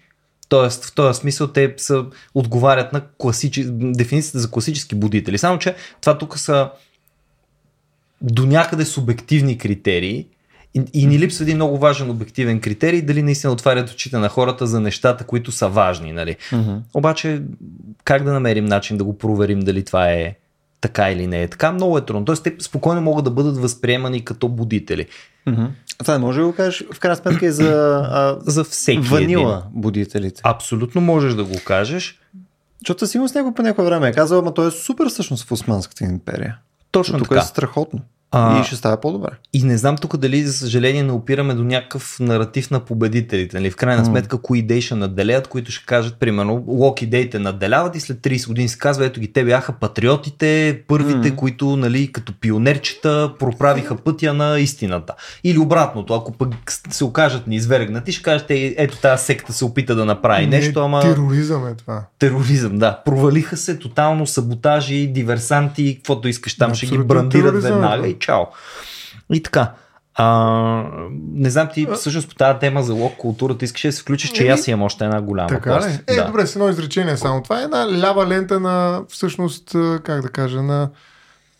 Тоест, в този смисъл те са, отговарят на класичи... дефиницията за класически будители. Само, че това тук са до някъде субективни критерии и, и ни липсва един много важен обективен критерий, дали наистина отварят очите на хората за нещата, които са важни. Нали? Мгм. Обаче, как да намерим начин да го проверим дали това е така или не е така, много е трудно. Тоест, те спокойно могат да бъдат възприемани като будители. А това не може да го кажеш в крайна сметка и за а, За всеки ванила един. будителите. Абсолютно можеш да го кажеш. Защото сигурно с него по някое време е казал, ама той е супер всъщност в Османската империя. Точно Тук така. е страхотно. А- И ще става по-добре. И не знам тук дали, за съжаление, не опираме до някакъв наратив на победителите. Нали? В крайна сметка, кои идеи ще надделят, които ще кажат, примерно, лок идеите надделяват и след 30 години се казва, ето ги, те бяха патриотите, първите, М. които, нали, като пионерчета, проправиха пътя на истината. Или обратното, ако пък се окажат неизвергнати, ще кажете, ето тази секта се опита да направи Не, нещо, ама Тероризъм е това. тероризъм, да. Провалиха се тотално саботажи, диверсанти, каквото искаш там, ще ги Абсолютно брандират тероризъм е веднага това. И чао. И така. А, не знам ти всъщност по тази тема за лок културата искаш да се включиш, че аз имам още една голяма Така ли? Е, да. добре, с едно изречение само. Това е една лява лента на, всъщност, как да кажа, на,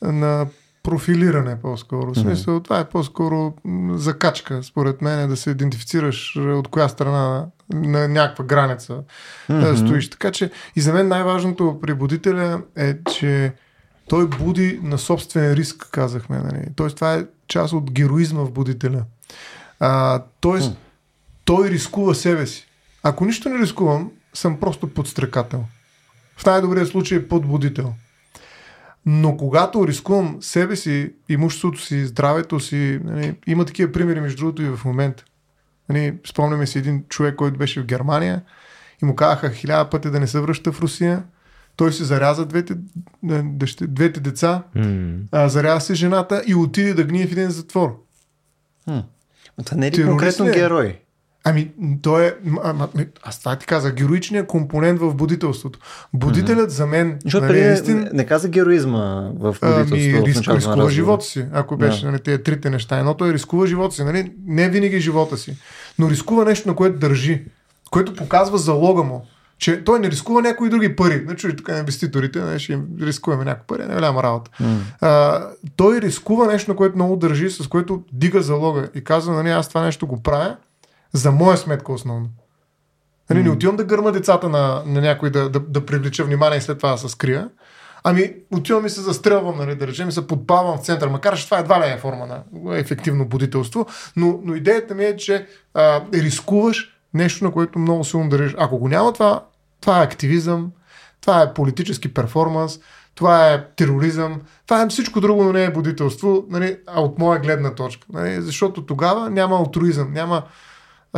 на профилиране по-скоро. В смисъл, това е по-скоро закачка, според мен, е да се идентифицираш а, от коя страна на някаква граница mm-hmm. стоиш. Така че и за мен най-важното при будителя е, че той буди на собствен риск, казахме. Нали? Тоест това е част от героизма в будителя. А, тоест, Хм. той рискува себе си. Ако нищо не рискувам, съм просто подстрекател. В най-добрия случай подбудител. Но когато рискувам себе си, имуществото си, здравето си, нали, има такива примери между другото и в момента. Нали, спомняме си един човек, който беше в Германия и му казаха хиляда пъти да не се връща в Русия. Той се заряза двете, е, дъще- двете деца, М. а, заряза се жената и отиде да гние в един затвор. Но това не е ли конкретно е? герой? Ами, той е. м- Аз това ти казах, героичният компонент в будителството. Будителят за мен. Защото нали, е не, истин, не каза героизма в будителството. Ами, риск, на рискува разговора. живота си, ако беше Да. нали, тези трите неща. Едното е рискува живота си, нали? не винаги живота си, но рискува нещо, на което държи, което показва залога му, че той не рискува някои други пари. Не чули тук инвеститорите, нали, ще им рискуваме някои пари, не е голяма работа. М. А, той рискува нещо, на което много държи, с което дига залога и казва, нали, аз това нещо го правя за моя сметка основно. Нали, не отивам да гърма децата на, на някой да, да, да привлеча внимание и след това да се скрия. Ами, отивам и се застрелвам, нали, да речем, и се подпавам в центъра, макар че това едва ли е форма на ефективно будителство, но, но идеята ми е, че а, рискуваш нещо, на което много силно държиш. Ако го няма това, това е активизъм, това е политически перформанс, това е тероризъм, това е всичко друго, но не е будителство, нали, а от моя гледна точка. Нали, защото тогава няма алтруизъм, няма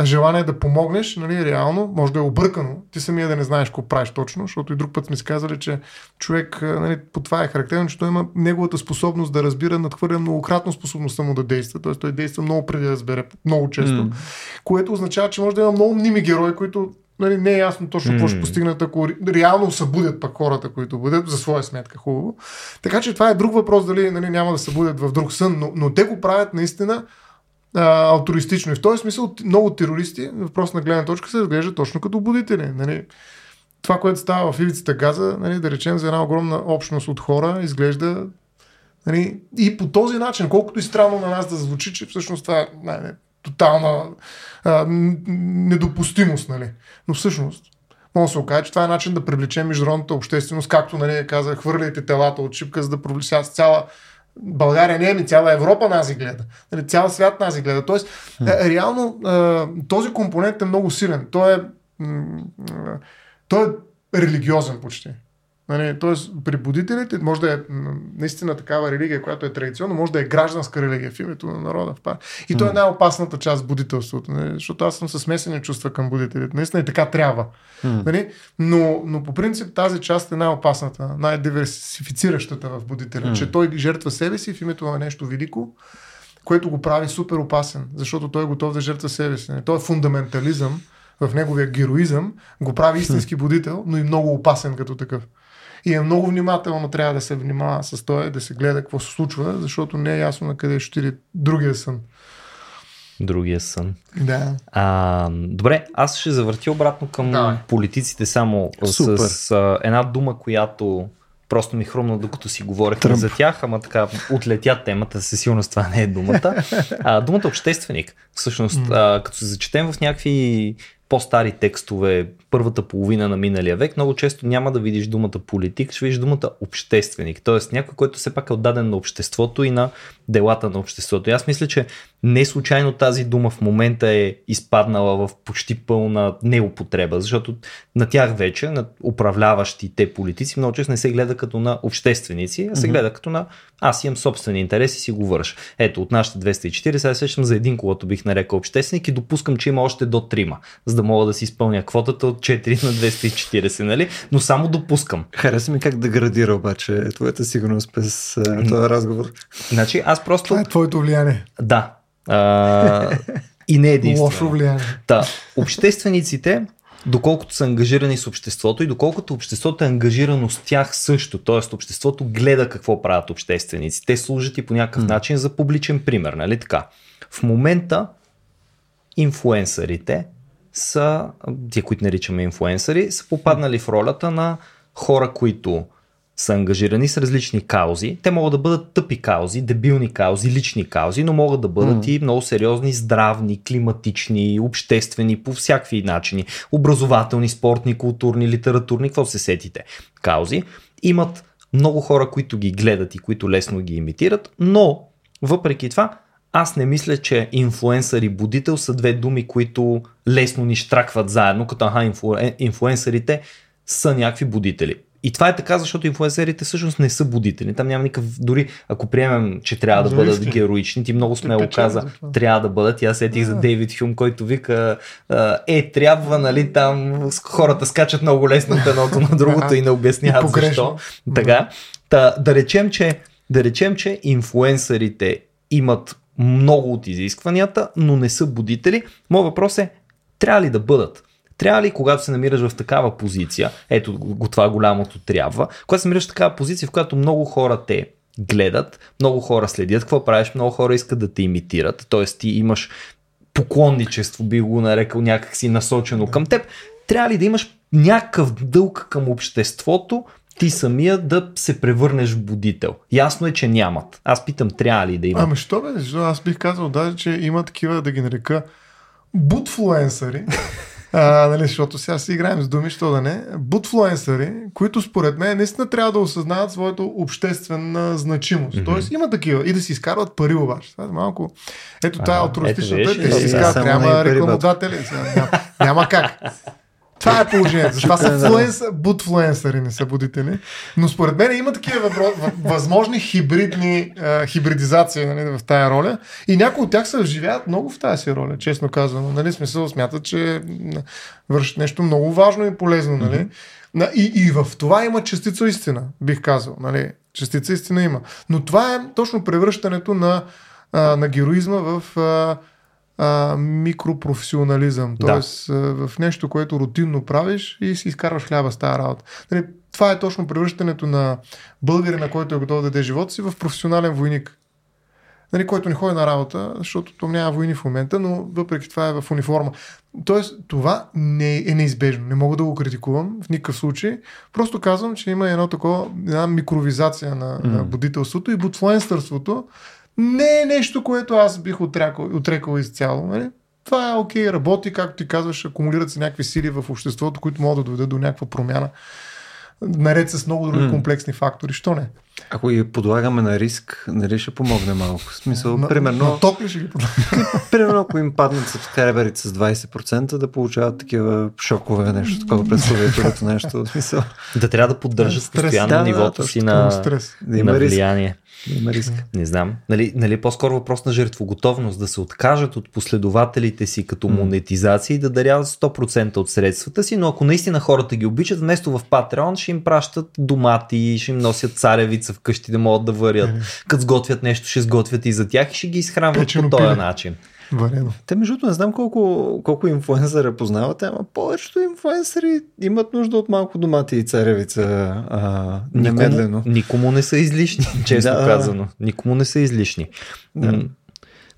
желание да помогнеш, нали, реално, може да е объркано. Ти самия да не знаеш какво правиш точно, защото и друг път сме си казали, че човек, нали, по това е характерно, че той има неговата способност да разбира, надхвърля многократно способността му да действа. Тоест той действа много преди да разбере, много често. Mm. Което означава, че може да има много мними герои, които нали, не е ясно точно какво mm. ще постигнат, ако реално събудят пък хората, които бъдат за своя сметка хубаво. Така че това е друг въпрос, дали нали, няма да събудят в друг сън, но, но те го правят наистина а, алтуристично. И в този смисъл много терористи, въпрос на гледна точка, се разглеждат точно като будители. Нали. Това, което става в ивицата Газа, нали, да речем за една огромна общност от хора, изглежда нали, и по този начин, колкото и странно на нас да звучи, че всъщност това е не, тотална а, недопустимост. Нали. Но всъщност, може да се окаже, че това е начин да привлечем международната общественост, както нали, каза, хвърляйте телата от шипка, за да привлечат цяла България не е, ми цяла Европа нас гледа. Нали, цял свят нас гледа. Тоест, mm. реално този компонент е много силен. Той е, той е религиозен почти. Нали, Тоест, при будителите може да е наистина такава религия, която е традиционна, може да е гражданска религия в името на народа. И mm. то е най-опасната част в будителството, нали, защото аз съм със смесени чувства към будителите. Наистина и така трябва. Mm. Нали? Но, но по принцип тази част е най-опасната, най-диверсифициращата в будителя, mm. че той жертва себе си в името на нещо велико, което го прави супер опасен, защото той е готов да жертва себе си. Нали. Той е фундаментализъм в неговия героизъм, го прави истински будител, но и много опасен като такъв. И е много внимателно трябва да се внимава с това, да се гледа какво се случва, защото не е ясно на къде ще отиде другия сън. Другия сън. Да. А, добре, аз ще завърти обратно към да. политиците само Супер. с а, една дума, която просто ми хрумна докато си говорихме за тях, ама така отлетя темата, със сигурност това не е думата. [LAUGHS] А, думата общественик. Всъщност, а, като се зачетем в някакви по-стари текстове, първата половина на миналия век, много често няма да видиш думата политик, ще видиш думата общественик. Тоест някой, който все пак е отдаден на обществото и на делата на обществото. И аз мисля, че не случайно тази дума в момента е изпаднала в почти пълна неупотреба, защото на тях вече, на управляващите политици, много често не се гледа като на общественици, а се гледа като на аз имам собствени интереси и си го върша. Ето, от нашите 240, сега сещам за един, когато бих нарекал общественик и допускам, че има още до трима, за да мога да си изпълня квотата от 4 на 240, нали? Но само допускам. Хареса ми как да градира обаче твоята сигурност през този разговор. Значи аз просто... Това е твоето влияние. Да. А, и не единствено. Лошо влияние. Да. Обществениците доколкото са ангажирани с обществото и доколкото обществото е ангажирано с тях също. Т.е. обществото гледа какво правят общественици. Те служат и по някакъв mm. начин за публичен пример, нали така? В момента инфуенсърите са, тия, които наричаме инфуенсъри, са попаднали в ролята на хора, които са ангажирани с различни каузи. Те могат да бъдат тъпи каузи, дебилни каузи, лични каузи, но могат да бъдат mm. и много сериозни, здравни, климатични, обществени, по всякакви начини. Образователни, спортни, културни, литературни, какво се сетите. Каузи. Имат много хора, които ги гледат и които лесно ги имитират, но въпреки това аз не мисля, че инфлуенсър и будител са две думи, които лесно ни штракват заедно, като аха, инфлу... Е, инфлуенсърите са някакви будители. И това е така, защото инфлуенсерите всъщност не са будители. Там няма никакъв, дори ако приемем, че трябва да бъдат героични, ти много смело каза, трябва да бъдат. И аз сетих за Дейвид Хюм, който вика, е, трябва, нали, там хората скачат много лесно от едното на другото и не обясняват защо. Така, да, да речем, че да речем, че инфлуенсърите имат много от изискванията, но не са будители. Моят въпрос е, трябва ли да бъдат? Трябва ли, когато се намираш в такава позиция, ето го това голямото трябва, когато се намираш в такава позиция, в която много хора те гледат, много хора следят какво правиш, много хора искат да те имитират, т.е. ти имаш поклонничество, би го нарекал някакси насочено към теб, трябва ли да имаш някакъв дълг към обществото, ти самия да се превърнеш в будител. Ясно е, че нямат. Аз питам, трябва ли да има. Ами що бе? Защо? Аз бих казал даже, че има такива, да ги нарека, бутфлуенсъри, [LAUGHS] а, нали, защото сега си играем с думи, що да не, бутфлуенсъри, които според мен наистина трябва да осъзнават своята обществена значимост. Mm-hmm. Тоест има такива и да си изкарват пари обаче. Това е малко... Ето тази алтруистичната, те си изкарват, трябва рекламодатели. Няма, няма как. Това е положението. Това са Да. флуенсър, будфлуенсъри, не са будители. Но според мен има такива възможни хибридни хибридизации нали, в тая роля. И някои от тях се вживяват много в тази си роля, честно казано. Нали, смисъл смятат, че вършат нещо много важно и полезно. Нали. На- И, и в това има частица истина, бих казал. Нали. Частица истина има. Но това е точно превръщането на, на героизма в а, микропрофесионализъм. Да. Тоест а, в нещо, което рутинно правиш и си изкарваш хляба с тази работа. Нали, това е точно превръщането на българина, който е готов да даде живота си в професионален войник. Нали, който не ходи на работа, защото там няма войни в момента, но въпреки това е в униформа. Тоест, това не е неизбежно. Не мога да го критикувам в никакъв случай. Просто казвам, че има едно такова, една микровизация на, mm. на будителството и будфлуенстърството не е нещо, което аз бих отрекал, отрекал изцяло. Нали? Това е окей, работи, както ти казваш, акумулират се някакви сили в обществото, които могат да доведат до някаква промяна. Наред с много други М. комплексни фактори. Що не? Ако ги подлагаме на риск, нали ще помогне малко. В смисъл, На- примерно, На ток ли ще ги подлагам? [LAUGHS] примерно, ако им паднат сабскрайберите с 20%, да получават такива шокове, нещо такова през клавиатурата, нещо. В смисъл, Да трябва да поддържат Стрес. постоянно Да, нивото си на, стрес. да има на влияние. Има риск. Не знам. Нали, нали по-скоро въпрос на жертвоготовност, да се откажат от последователите си като монетизация и да даряват 100% от средствата си, но ако наистина хората ги обичат, вместо в Patreon ще им пращат домати, ще им носят царевица вкъщи да могат да варят. Като сготвят нещо, ще сготвят и за тях и ще ги изхранват Печено по този пиле. начин. Варено. Те, между другото, не знам колко, колко инфлуенсъра познавате, ама повечето инфлуенсъри имат нужда от малко домати и царевица а, немедлено. Никому, никому не са излишни, честно Да. казано. Никому не са излишни. Да.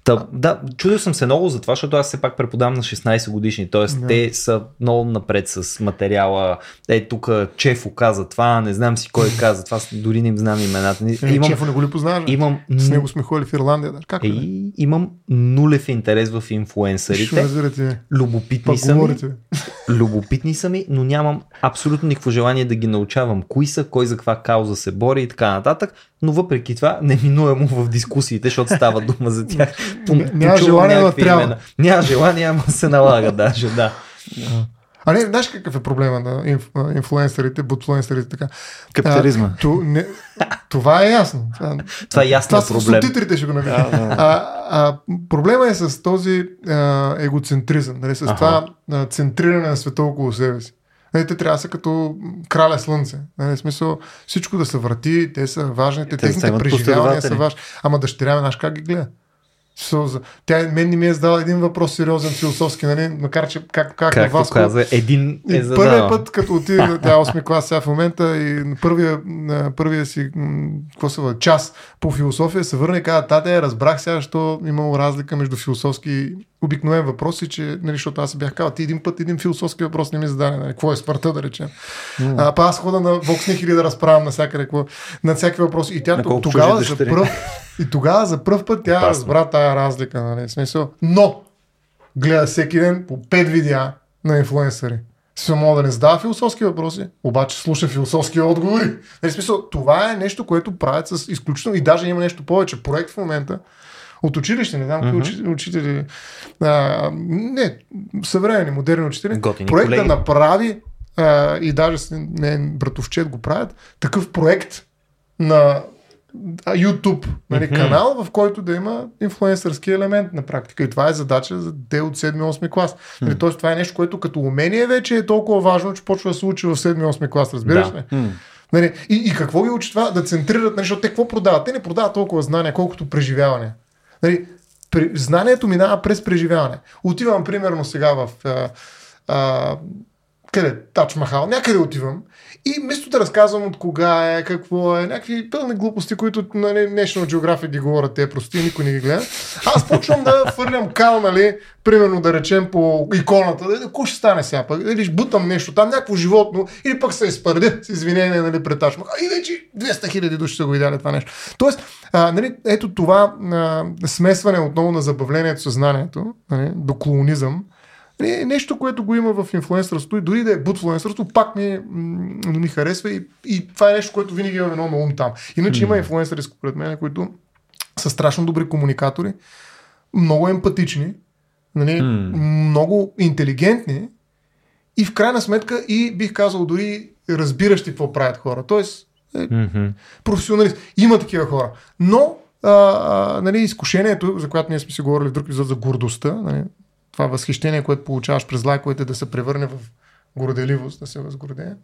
Та, да, чудил съм се много за това, защото аз все пак преподавам на 16 годишни, т.е. Да. те са много напред с материала. Е, тук Чефо каза това, не знам си кой каза това, дори не им знам имената. Е, Имам, Чефо не го ли познаваш? имам, С него сме ходили в Ирландия. Да. Как е, е? имам нулев интерес в инфуенсърите. разбирате. Любопитни са ми. [LAUGHS] Любопитни са ми, но нямам абсолютно никакво желание да ги научавам кои са, кой за каква кауза се бори и така нататък, но въпреки това неминуемо в дискусиите, защото става дума за тях. [LAUGHS] Няма желание, някакви трябва. имена. Няма желание, ама се налага даже, да. А не, знаеш какъв е проблема на инф, инфлуенсърите, будфлуенсърите така? Капитализма. А, то, не, това е ясно. Това, [LAUGHS] Това е ясният това проблем. субтитрите ще го намерим. а, а, проблема е с този а, егоцентризъм, нали, с Аха. това а, центриране на света около себе си. Нали, те трябва да са като краля слънце. Нали, смисъл всичко да се врати, те са важни, те, Те техните преживявания са важни. Ама дъщеря ми, знаеш как ги гледа? Тя мен не ми е задала един въпрос сериозен, философски, нали? макар че как, как на Както вас каза, един е първия задал. път, като отиде, тя е 8 клас сега в момента и на първия, на първия си въде, час по философия се върна и каза, тате, разбрах сега, защо имало разлика между философски и обикновен въпрос и че, нали, защото аз бях казал, ти един път един философски въпрос не ми зададе, нали, какво е смъртта, да речем. А, па аз хода на Vox Nihili да разправям навсякъде, какво, на всякакви въпроси. И тя На тогава за дъщери. И тогава за пръв път тя Опасно. разбра тая разлика, нали, смисъл. Но, гледа всеки ден по 5 видеа на инфлуенсъри. Се мога да не задава философски въпроси, обаче слуша философски отговори. Нали, смисъл, това е нещо, което правят с изключително и даже има нещо повече. Проект в момента от училище, не знам mm-hmm. учители, а, не, съвременни, модерни учители, Готини проект колеги. да направи а, и даже с не, братовчет го правят, такъв проект на YouTube нали, Мгм. канал, в който да има инфлуенсърски елемент на практика. И това е задача за те от 7-8 клас. Нали, Тоест това е нещо, което като умение вече е толкова важно, че почва да се учи в 7-8 клас. Разбираш Да. ли? М. Нали, и, и какво ги учи това? Да центрират, нали, защото те какво продават? Те не продават толкова знания, колкото преживяване. Нали, при, знанието минава през преживяване. Отивам примерно сега в а, а, къде? Тач Махал. Някъде отивам и вместо да разказвам от кога е, какво е, някакви пълни глупости, които нали, National Geographic ги говорят те прости, никой не ги гледа. Аз почвам да фърлям кал, нали, примерно да речем по иконата, да, какво ще стане сега пък, или бутам нещо там, някакво животно, или пък се изпърдя с извинение, нали, пред Тач Махал. И вече 200 хиляди души са го видяли това нещо. Тоест, а, нали, ето това а, смесване отново на забавлението, съзнанието, нали, до клоунизъм, е нещо, което го има в инфлуенсърството и дори да е будфлуенсърство, пак ми, м, не ми харесва и, и това е нещо, което винаги имам едно на ум там. Иначе има инфлуенсъри, според мен, които са страшно добри комуникатори, много емпатични, нали, много интелигентни и в крайна сметка и бих казал дори разбиращи какво правят хора. Тоест, е, професионалист. Има такива хора. Но а, а, нали, изкушението, за което ние сме си говорили в друг епизод за гордостта, нали, това възхищение, което получаваш през лайковете, да се превърне в горделивост, да се възгордея.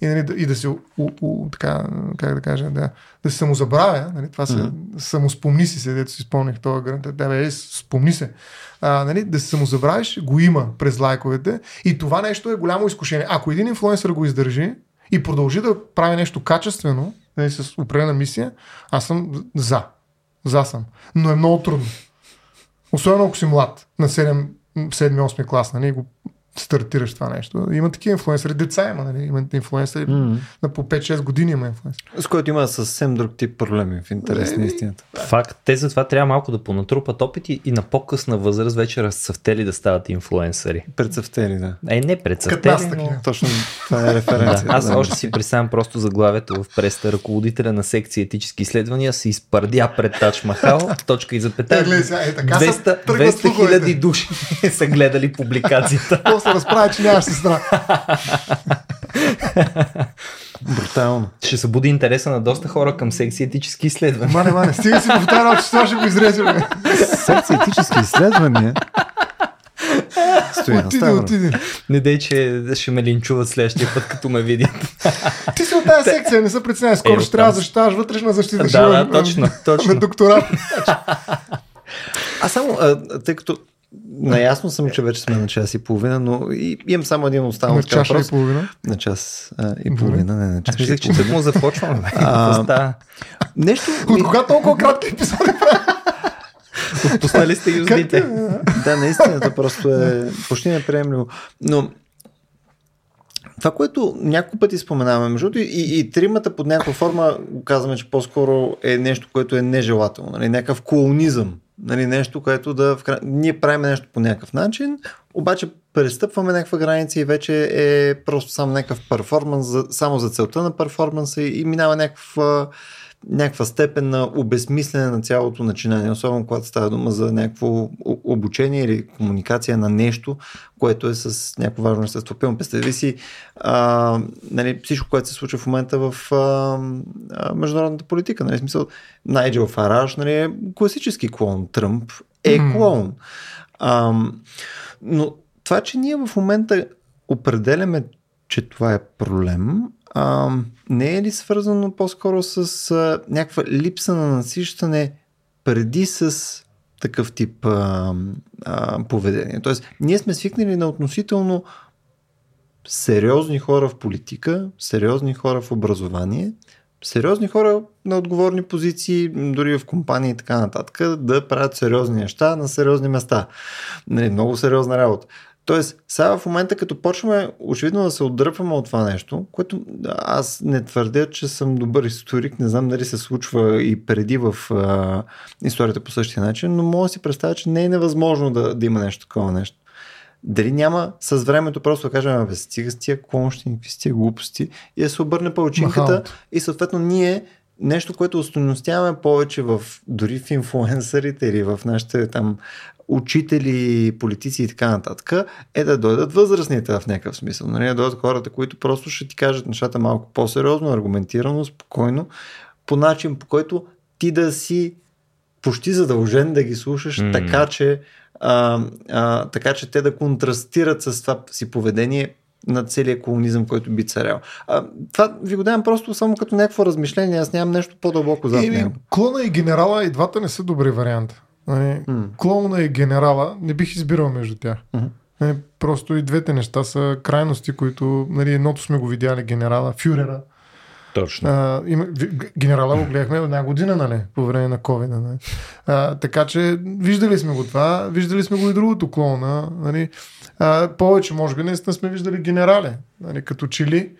И, нали, да, и да се, у, у, така, как да кажа, да, да се самозабравя. Нали, това се, mm-hmm. самоспомни си се, дето си спомних това гранта. Да, бе, е, спомни се. А, нали, да се самозабравиш, го има през лайковете. И това нещо е голямо изкушение. Ако един инфлуенсър го издържи и продължи да прави нещо качествено, нали, с определена мисия, аз съм за. За съм. Но е много трудно. Особено ако си млад, на 7, 7-8 клас, нали, го стартираш това нещо. Има такива инфлуенсъри, деца има, нали? има инфлуенсъри, mm. на по 5-6 години има инфлуенсъри. С който има съвсем друг тип проблеми в интерес на истината. Факт, те затова трябва малко да понатрупат опити и на по-късна възраст вече разцъфтели да стават инфлуенсъри. Прецъфтели, да. Е, не Като прецъфтели, нас но... Точно това е Да, референция. аз да, още си представям просто заглавието в преста. Ръководителя на секция етически изследвания се изпърдя пред Тач Махал, точка и запетая. Е, гледай сега, е, така са 200 тръгват 200 слуховете. хиляди души [LAUGHS] са гледали публикацията. После разправя, че нямаш сестра. Брутално. Ще събуди интереса на доста хора към секция етически изследвания. Мане, мане, стига си повтарял, че това ще го изрежем. бе. Секция етически изследвания. Стоян Отиди, отиди. Не дей, че ще ме линчуват следващия път, като ме видят. Ти си от тази секция, не се притеснявай. Скоро Е, ще трябва да защитаваш вътрешна защита. Да, ще да, точно, точно. имаме докторат. А само, тъй като наясно съм, че вече сме на час и половина, но и, имам само един останал На така чаша и въпрос. половина. На час а, и половина, не на час Аз мислех, и че тук му започваме. [LAUGHS] А? Нещо, [LAUGHS] От кога толкова кратки епизоди? Отпуснали сте юздите. да, наистина, просто е почти неприемливо. Но това, което няколко пъти споменаваме, между другото, и, и тримата под някаква форма казваме, че по-скоро е нещо, което е нежелателно. Нали? Някакъв колонизъм. Нали? Нещо, което да... В... кра- Ние правим нещо по някакъв начин, обаче престъпваме някаква граница и вече е просто само някакъв перформанс, само за целта на перформанса и, и минава някаква някаква степен на обезмислене на цялото начинание, особено когато става дума за някакво обучение или комуникация на нещо, което е с някакво важно естество. Пълно представи си а, нали, всичко, което се случва в момента в а, а, международната политика. Нали, смисъл, Найджел Фараж нали, е класически клоун. Тръмп е Мгм. клоун. А, но това, че ние в момента определяме, че това е проблем, а, не е ли свързано по-скоро с а, някаква липса на насищане преди с такъв тип а, а, поведение? Тоест, ние сме свикнали на относително сериозни хора в политика, сериозни хора в образование, сериозни хора на отговорни позиции, дори в компании и така нататък, да правят сериозни неща на сериозни места. Нали, много сериозна работа. Тоест, сега в момента, като почваме очевидно да се отдръпваме от това нещо, което аз не твърдя, че съм добър историк, не знам дали се случва и преди в а, историята по същия начин, но мога да си представя, че не е невъзможно да, да има нещо такова нещо. Дали няма с времето просто да кажем, бе, стига с тия клонщи, какви с тия глупости и да се обърне палчинката и съответно ние нещо, което устойностяваме повече в, дори в инфлуенсърите или в нашите там учители, политици и така нататък, е да дойдат възрастните в някакъв смисъл. Нали? Да дойдат хората, които просто ще ти кажат нещата малко по-сериозно, аргументирано, спокойно, по начин, по който ти да си почти задължен да ги слушаш, mm. така, че, а, а, така че те да контрастират с това си поведение на целия колонизъм, който би царял. А, това ви го давам просто само като някакво размишление, аз нямам нещо по-дълбоко зад него. клона и генерала и двата не са добри варианти. Нали, М. Клона и генерала не бих избирал между тях. Мгм. Нали, просто и двете неща са крайности, които нали, едното сме го видяли генерала, фюрера. Точно. А, има, генерала го гледахме една година, нали, по време на COVID. Нали. А, така че виждали сме го това, виждали сме го и другото клона. Нали. А, повече, може би, наистина сме виждали генерали, нали, като чили.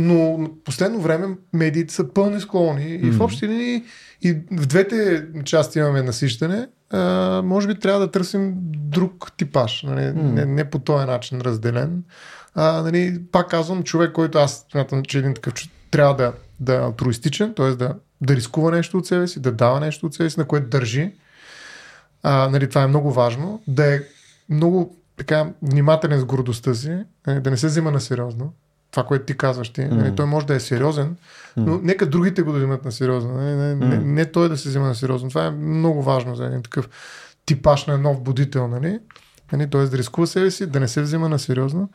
Но в последно време медиите са пълни с клони и в общи линии и в двете части имаме насищане. А, може би трябва да търсим друг типаж, нали, не, не по този начин разделен. А, нали, пак казвам, човек, който аз смятам, че един такъв трябва да, да е алтруистичен, т.е. Да, да рискува нещо от себе си, да дава нещо от себе си, на което държи. А, нали, това е много важно. Да е много така внимателен с гордостта си, нали, да не се взима на сериозно. Това, което ти казваш ти. Нали, той може да е сериозен, но нека другите го да взимат на сериозно. Не, не, не, не той да се взима на сериозно. Това е много важно за един такъв типаж на нов будител. Нали? Нали, т.е. да рискува себе си, да не се взима на сериозно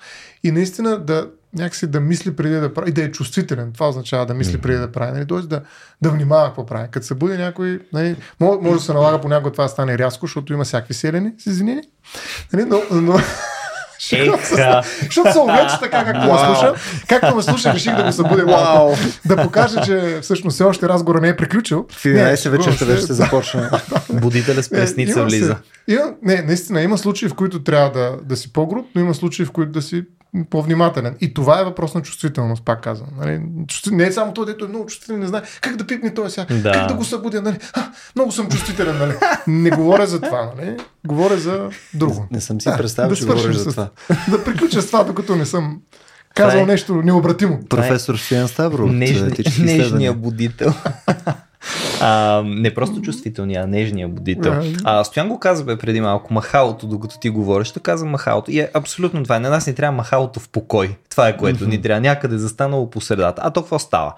и наистина да някакси да мисли преди да прави и да е чувствителен. Това означава да мисли преди да прави. Нали? Т.е. да, да внимава какво прави. Като се буди някой, нали, може, може да се налага понякога това да стане рязко, защото има всякакви селени с извинени. Нали? Но, но, Еха. защото се увече така, както ме слуша. Както ме слуша, реших да го събудя малко. Да покажа, че всъщност все още разговора не е приключил. В 11 вечерта вече ще започне. [LAUGHS] Будителя с Не, пресница влиза. Не, наистина, има случаи, в които трябва да, да си по-груб, но има случаи, в които да си по-внимателен. И това е въпрос на чувствителност, пак казвам. Нали? Не е само той, дето е много чувствителен, не знае как да пипне този сега, Да. как да го събудя. Нали? А, много съм чувствителен. Нали? Не говоря за това. Нали? Говоря за друго. Не съм си Да, представил, да че говориш с- за това. да приключа с това, докато не съм казал Това е- нещо необратимо. Професор Стоян Ставро Нежни, нежния будител. [LAUGHS] А, не просто чувствителния, а нежния будител. А, Стоян го каза бе преди малко, махалото, докато ти говориш, ще каза махалото. И е абсолютно това. На нас ни трябва махалото в покой. Това е което ни трябва. Някъде застанало по средата. А то какво става?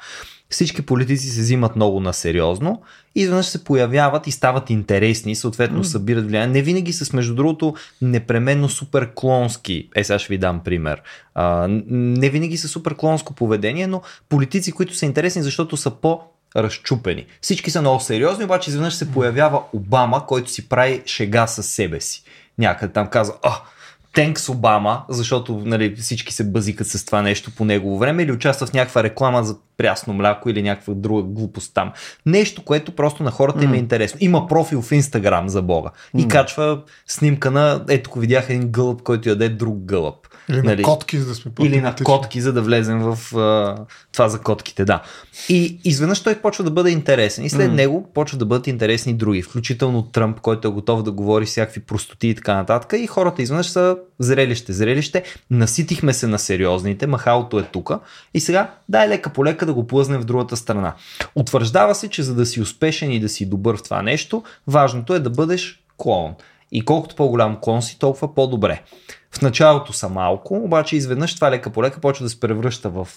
Всички политици се взимат много на сериозно и изведнъж се появяват и стават интересни, съответно събират влияние. Не винаги с, между другото, непременно супер клонски. Е, сега ще ви дам пример. А, не винаги са супер клонско поведение, но политици, които са интересни, защото са по разчупени. Всички са много сериозни, обаче изведнъж се появява Обама, който си прави шега със себе си. Някъде там казва, а, Тенкс Обама, защото нали, всички се бъзикат с това нещо по негово време или участва в някаква реклама за прясно мляко или някаква друга глупост там. Нещо, което просто на хората им е интересно. Има профил в Инстаграм за Бога и качва снимка на, ето го видях един гълъб, който яде друг гълъб. Или Нали? на котки, за да сме Или на котки, за да влезем в а, това за котките, да. И изведнъж той почва да бъде интересен. И след mm. него почва да бъдат интересни други, включително Тръмп, който е готов да говори всякакви простоти и така нататък. И хората изведнъж са зрелище, зрелище. Наситихме се на сериозните, махалото е тука. И сега дай лека по лека да го плъзнем в другата страна. Утвърждава се, че за да си успешен и да си добър в това нещо, важното е да бъдеш клоун. И колкото по-голям клон си, толкова по-добре. В началото са малко, обаче изведнъж това лека по лека почва да се превръща в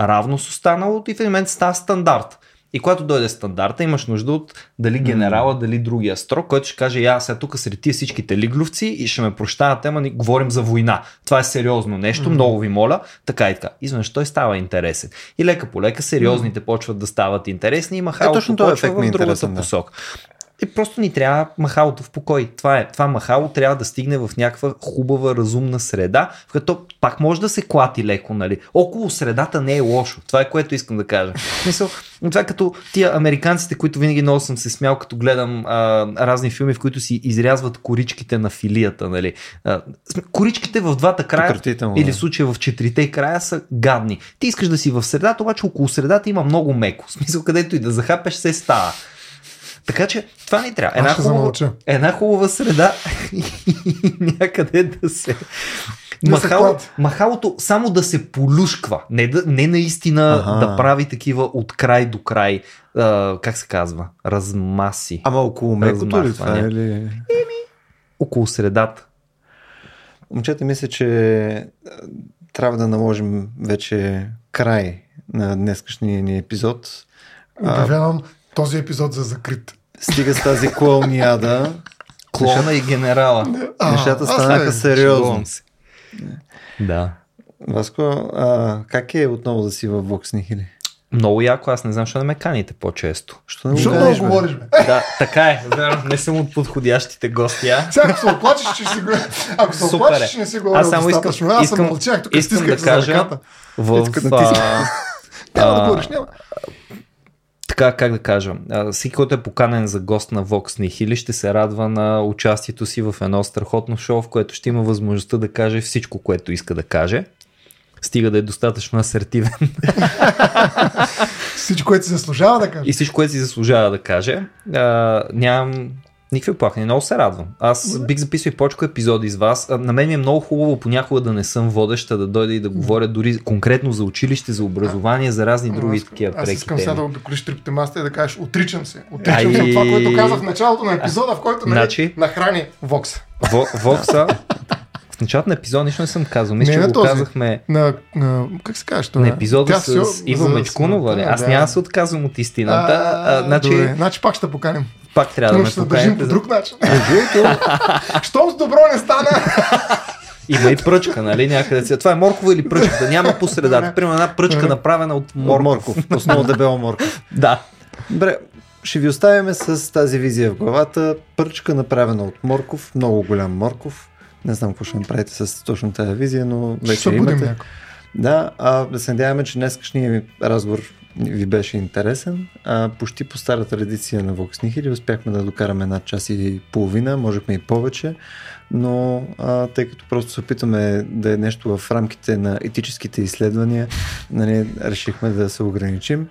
равно с останалото и в един момент става стандарт. И когато дойде стандарта, имаш нужда от дали генерала, дали другия строк, който ще каже, я сега тук сред тия всичките лигловци и ще ме прощават, ама ни говорим за война. Това е сериозно нещо, много ви моля, така и така. Изведнъж той става интересен. И лека по лека сериозните почват да стават интересни и махалото точно този почва е в другата да. посока. И просто ни трябва махалото в покой. Това е. Това махало трябва да стигне в някаква хубава, разумна среда, в като пак може да се клати леко, нали? Около средата не е лошо. Това е което искам да кажа. Мисъл, това е като тия американците, които винаги много съм се смял, като гледам а, разни филми, в които си изрязват коричките на филията, нали? А, коричките в двата края, Пократително, или в случая в четирите края са гадни. Ти искаш да си в средата, обаче около средата има много меко. В смисъл, където и да захапеш, се става. Така че това ни трябва. Една, хубава, една хубава среда [LAUGHS] и някъде да се... Махало, махалото само да се полюшква, не, да, не наистина Аха. да прави такива от край до край, а, как се казва, размаси. Ама около мекото ли това Размахване. е ли? Около средата. Момчета, мисля, че трябва да наложим вече край на днескашния ни епизод. Обявявам този епизод за закрит. стига с тази клоуниада. Клона и генерала. А, Нещата станаха не- сериозно. Шегувам се. Да. Васко, а, как е отново да си във Vox Nihili? Много яко, аз не знам, защо не ме каните по-често. Що не го Защо кажеш, много говориш, бе? Да, така е. Верно, не съм от подходящите гости. А? Сега, ако се оплачеш, че си го... Ако се Супер оплачеш, е. че не си говорил Аз само искам. Аз съм искам, мълчах, тук искам да кажа ръката. в, Иска да тисне. а, Няма да говориш, няма. Така, как да кажа, всеки, който е поканен за гост на Vox Nihili, ще се радва на участието си в едно страхотно шоу, в което ще има възможността да каже всичко, което иска да каже. Стига да е достатъчно асертивен [LAUGHS] Всичко, което се заслужава да кажеш. и всичко, което си заслужава да каже. А, нямам никакви плахни, много се радвам. Аз бих записал и почко епизоди с вас. На мен ми е много хубаво понякога да не съм водеща, да дойда и да говоря дори конкретно за училище, за образование, за разни други Аз- такива Аз преки искам теми. сега да обиколиш трипите маста и да кажеш, отричам се. Отричам се от това, което казах в началото на епизода, в който нали, Значи? нахрани Вокс. Во- Вокса, в началото на епизода нищо не съм казал. Мисля, че на го този. казахме На, на, как се казва? на епизода с Касио Ива Мечкунова. Аз да. няма да се отказвам от истината. А, А, значи, добре. значи пак ще поканим. Пак трябва да ме ще се държим по друг начин. Щом с добро не стана. Има и пръчка, нали? Някъде си. Това е моркова или пръчка, да няма по средата. Примерно една пръчка направена от Мор- морков. морков. Основно дебел морков. [LAUGHS] Да. Добре, ще ви оставяме с тази визия в главата. Пърчка направена от морков, много голям морков. Не знам какво ще направите с точно тази визия, но вече имате. някой. Да, а, да се надяваме, че днескашния ви разговор ви беше интересен. А, почти по старата традиция на Vox Nihili успяхме да докараме една час и половина, можехме и повече, но а, тъй като просто се опитаме да е нещо в рамките на етическите изследвания, нали, решихме да се ограничим.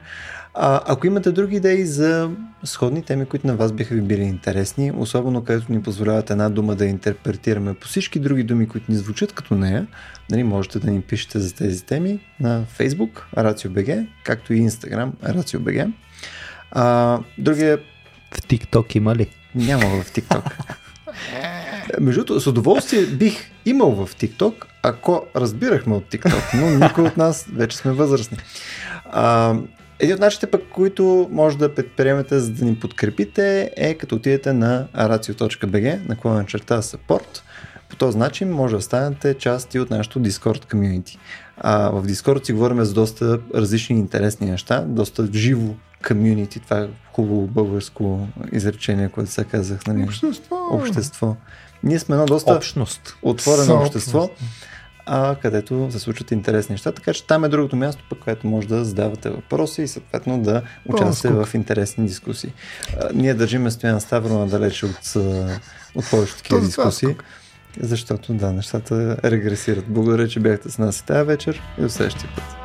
А, ако имате други идеи за сходни теми, които на вас биха ви били интересни, особено където ни позволяват една дума да интерпретираме по всички други думи, които ни звучат като нея, нали, можете да ни пишете за тези теми на Facebook, RACIO.BG, както и Instagram, RACIO.BG. А, другия В TikTok има ли? няма в TikTok. Между другото, с удоволствие бих имал в TikTok, ако разбирахме от TikTok, но никой от нас вече сме възрастни. А, един от начините пък, които може да предприемете за да ни подкрепите е като отидете на aracio.bg на клонен черта support. По този начин може да станете част и от нашото Discord комьюнити. А, в Discord си говорим за доста различни интересни неща, доста живо комьюнити. Това е хубаво българско изречение, което се казах. Нали? Общество. Общество. Ние сме едно доста Общност. отворено Съобщност. общество, а, където се случват интересни неща, така че там е другото място, пък където може да задавате въпроси и съответно да участвате в интересни дискусии. А, ние държиме Стоян Ставро надалече от, от повечето такива дискусии, защото да, нещата регресират. Благодаря, че бяхте с нас и тази вечер и до следващия път.